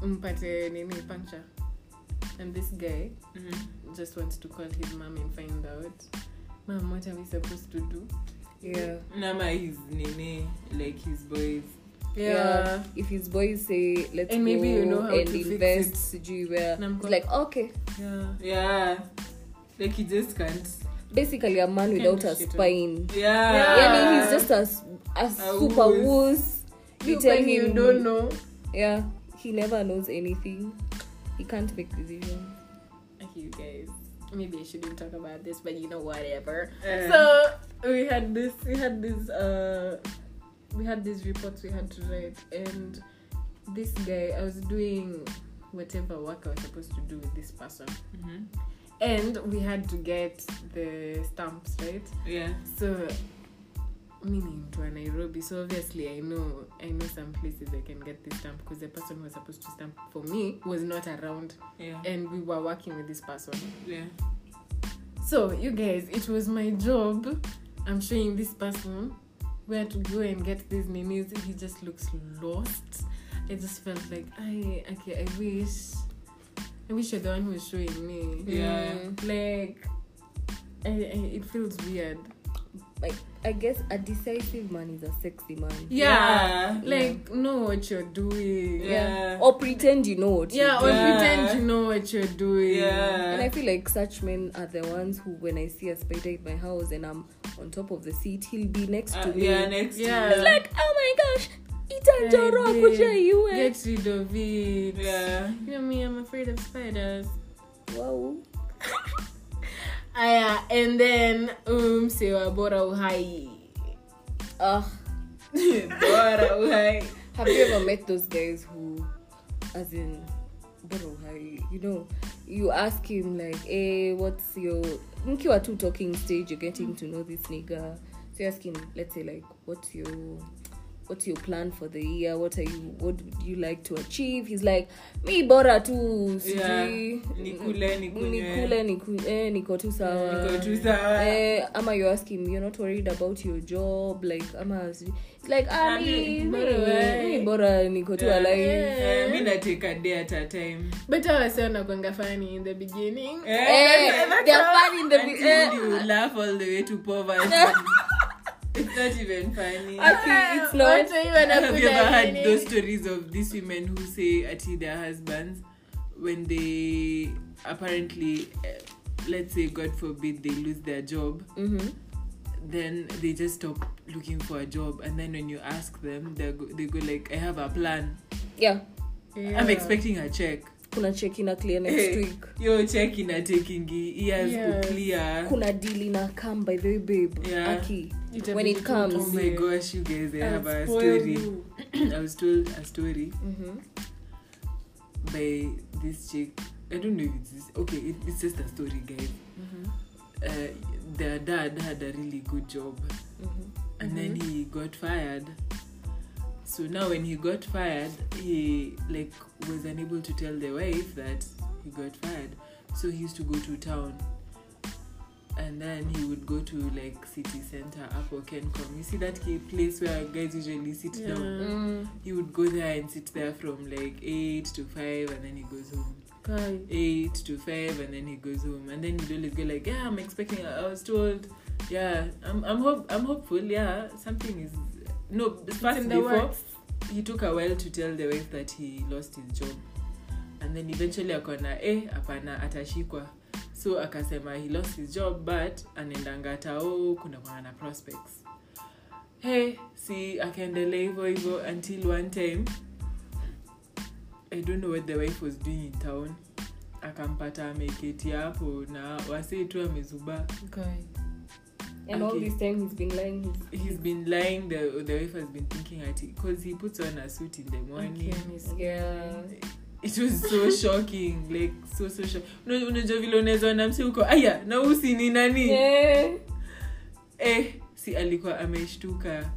mpate nini puncture, and this guy Mhm. just wants to call his mom and find out, mom, what are we supposed to do? Yeah. Nama his nini, like his boys. Yeah. If his boys say let's And maybe go you know how and to invest it. sijui where it's like okay. Yeah. Yeah. Like he just can't. Basically a man Kind without a shit. spine. Yeah. Yeah. Yani he's just a, s- a A super wuss. wuss. You You tell when you don't know. Yeah. He never knows anything. He can't make decisions. Okay, you guys. Maybe I shouldn't talk about this, but you know whatever. Uh, so we had this we had this uh we had these reports we had to write and this guy i was doing whatever work i was supposed to do with this person mhm. and we had to get the stamps right Yeah. so meaning to nairobi so obviously i know i know some places i can get this stamp because the person who was supposed to stamp for me was not around Yeah. and we were working with this person Yeah. So, you guys, it was my job. I'm showing this person where to go and get these ninis. He just looks lost. I just felt like, I okay, I wish, I wish you're the one who was showing me. Yeah. Like, I, I, it feels weird. Like I guess a decisive man is a sexy man. Yeah. Yeah. Like, know what you're doing. Yeah. Or pretend you know what Yeah, you're or doing. Yeah. pretend you know what you're doing. Yeah, And I feel like such men are the ones who, when I see a spider in my house and I'm on top of the seat, he'll be next Uh, to me. yeah, next Yeah. to. Like, oh my gosh, ita Hey, njoro babe, akuja. Get rid of it. Yeah. You know me, I'm afraid of spiders. Wow. Aya, and then um sewa bora uhai. Ah, Bora uhai. have you ever met those guys who, as in, bro, hi, you know, you ask him like, hey, what's your, mkiwa tu talking stage, you're getting to know this nigga. So you ask him, let's say like, what's your, what's your plan for the year? What are you, what would you like to achieve? He's like, mi bora tu, Yeah. Nikule, nikule, niku, eh, niko tu sawa. Niko tu sawa. Eh, ama you ask him you're not worried about your job like ama sijui- it's like ah, Ah, mi, mi- mi, bora, niko tu alive Eh, mi na a day at a time. But I kwanga funny in the beginning. Eh, Eh, they're fun in the until eh. you laugh all the way to poverty. it's not even funny. Okay, it's not Have you ever heard those stories of these women who say ati their husbands when they apparently, uh, let's say, God forbid, they lose their job, mm-hmm. then they just stop looking for a job, and then when you ask them, they go, they go like, "I have a plan. yeah Yeah. I'm expecting a check." kuna check ina clear next Hey, week Yo, check ina taking years Yes. to clear. kuna deal ina come by the way babe Yeah. aki when it comes. Oh my utulie. gosh, you guys! I have a I'll spoil story. I was told a story Mhm. by this chick. I don't know if it's this. Okay, it, it's just a story, guys. Mhm. Uh, their dad had a really good job, Mhm. and then he got fired. So now, when he got fired, he like was unable to tell the wife that he got fired. So he used to go to town and then he would go to like city center Apple Kencom. You see that place where guys usually sit Yeah. down. Mm. He would go there and sit there from like eight to five, and then he goes home. Guy. Eight to five, and then he goes home. And then he'd always go like, "Yeah, I'm expecting. I was told. Yeah, I'm. I'm hope. I'm hopeful. Yeah, something is. No, first in the before works. he took a while to tell the wife that he lost his job and then eventually akona eh hapana atashikwa so akasema he lost his job but anaendanga tao kuna na prospects hey si akaendelea hivyo hivyo until one time i don't know what the wife was doing in town akampata ameketi hapo na wasii tu amezuba Guy. And all this time he's been lying. He's, he's been lying the, the wife has been thinking at it because he puts on a suit in the morning Okay, yeah. It was so shocking like so so shock Una- unajua vile unaweza ona msi huko aya na usi ni nani Yeah. eh si alikuwa ameshtuka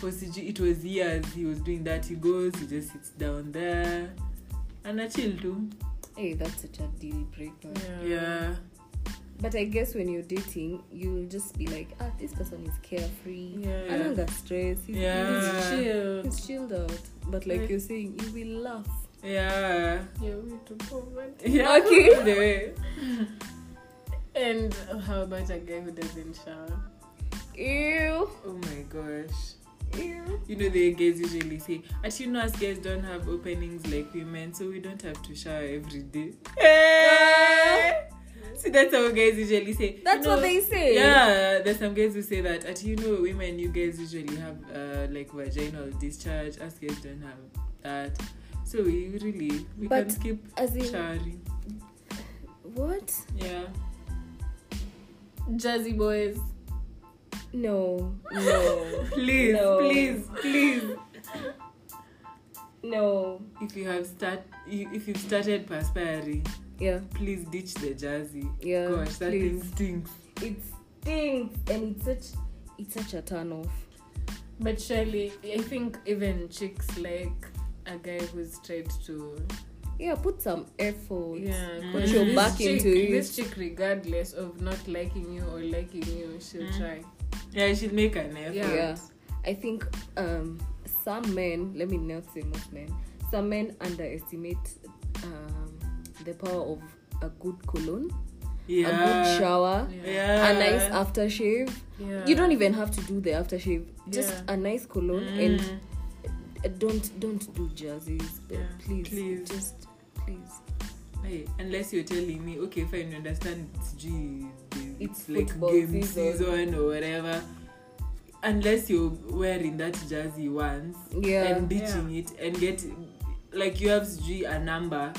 for sijui it was years he was doing that he goes he just sits down there anachil tu Hey, that's such a deal breaker. Yeah. yeah But I guess when you're dating, you'll just be like, ah, this person is carefree. Yeah. I don't got stress. He's, Yeah. He's chill. he's chilled out. But like Like- you're saying, you will laugh. Yeah Yeah, we to poverty. yeah Okay. the way And how about a guy who doesn't shower? Ew. oh my gosh Ew. you know the guys usually say but you know us guys don't have openings like women so we don't have to shower every day Hey! see that's how guys usually say That's You what they say. yeah there's some guys who say that at you know women you guys usually have uh, like vaginal discharge us guys don't have that so we really we But can skip As in, showering what? yeah Jersey boys. No. No. please No. please please no. if you have start if you've started perspiring Yeah. please ditch the jersey. Yeah. gosh that please. thing stinks It stinks, and it's such it's such a turn off. But surely, I think even chicks like a guy who's tried to. Yeah, put some effort. Yeah. 'cause Put your this back chick, into it. This chick, regardless of not liking you or liking you, she'll Mm. try. yeah she'll make an effort Yeah. Yeah. I think um some men, let me not say most men, some men underestimate um the power of a good cologne, yeah a good shower, yeah a nice aftershave. Yeah. You don't even have to do the aftershave. Just Yeah. a nice cologne Mm. and uh, don't don't do jerseys. Uh, Yeah. Please, Please. just please. Hey, unless you're telling me okay fine you understand it's G It's it's like game season. season. or whatever unless you're wearing that jersey once Yeah. and ditching it and get like you have G a number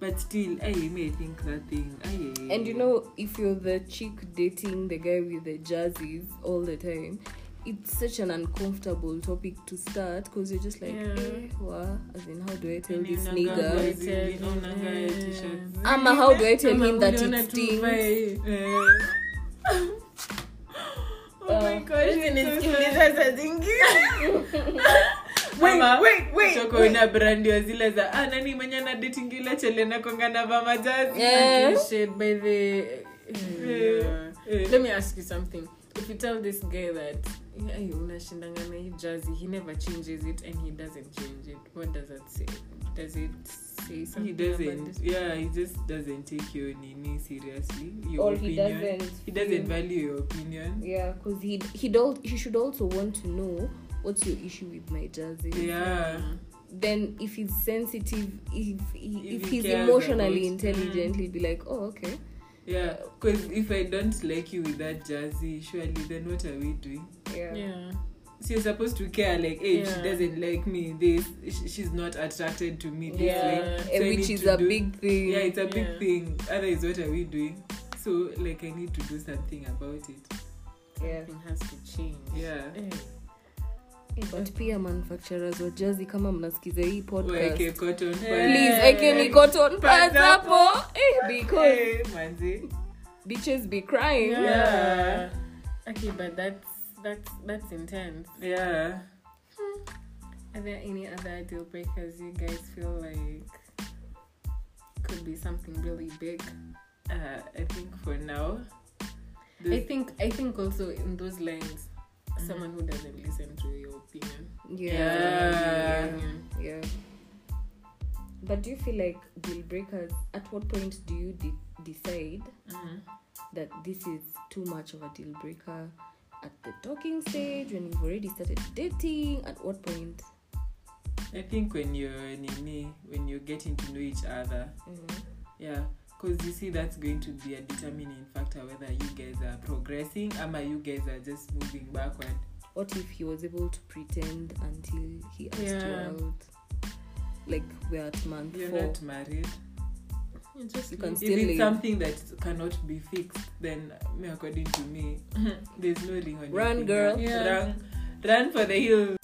but still I may think that thing aye. And you know, if you're the chick dating the guy with the jerseys all the time, it's such an uncomfortable topic to start because you're just like, Yeah. eh, what? As in, how do I tell this nigga? Ama, how do I tell him that it stinks? Oh my Uh, gosh Nisikiliza saa zingine. Wa zile za ah, nani mwenye na chele Yeah. By the. Yeah. Let me ask you something. If you tell this guy that yeah, you unashindanga na hii jersey, he never changes it and he doesn't change it. What does that say? Does it say something? he doesn't yeah he just doesn't take your nini seriously your Or he opinion doesn't. he doesn't value your opinion Yeah, because he he don't he should also want to know what's your issue with my jersey. yeah Then if he's sensitive, if he, If if, he he's emotionally about- intelligent, he'd be like, oh okay. Yeah because if i don't like you with that jersey surely then what are we doing Yeah. Yeah. so you're supposed to care like hey if she doesn't like me this sh- she's not attracted to me this Yeah, way So which is a do- big thing. yeah it's a big thing otherwise what are we doing so like i need to do something about it yeah. Something has to change. yeah Eh. But pia manufacturers wa jersey kama mnasikiza hii podcast weke cotton pads. please ekeni cotton pads hapo because Hey, manzi. bitches be crying Yeah. Yeah. Okay, but that's that's that's intense. yeah Are there any other deal breakers you guys feel like could be something really big? uh, i think for now I think I think also in those lines, someone who doesn't listen to your opinion. Yeah. yeah. Yeah. But do you feel like deal breakers? At what point do you de- decide Mhm. that this is too much of a deal breaker? At the talking stage, when you've already started dating, at what point? I think when you're nini, when you're getting to know each other, Mhm. yeah, because you see that's going to be a determining factor whether you guys are progressing or you guys are just moving backward. What if he was able to pretend until he asked Yeah. you out? Like we're at month You're four. not married. You just You can if it's live. something that cannot be fixed, then me according to me, there's no ring on your Run, finger. girl. Yeah. Run, run for the hills.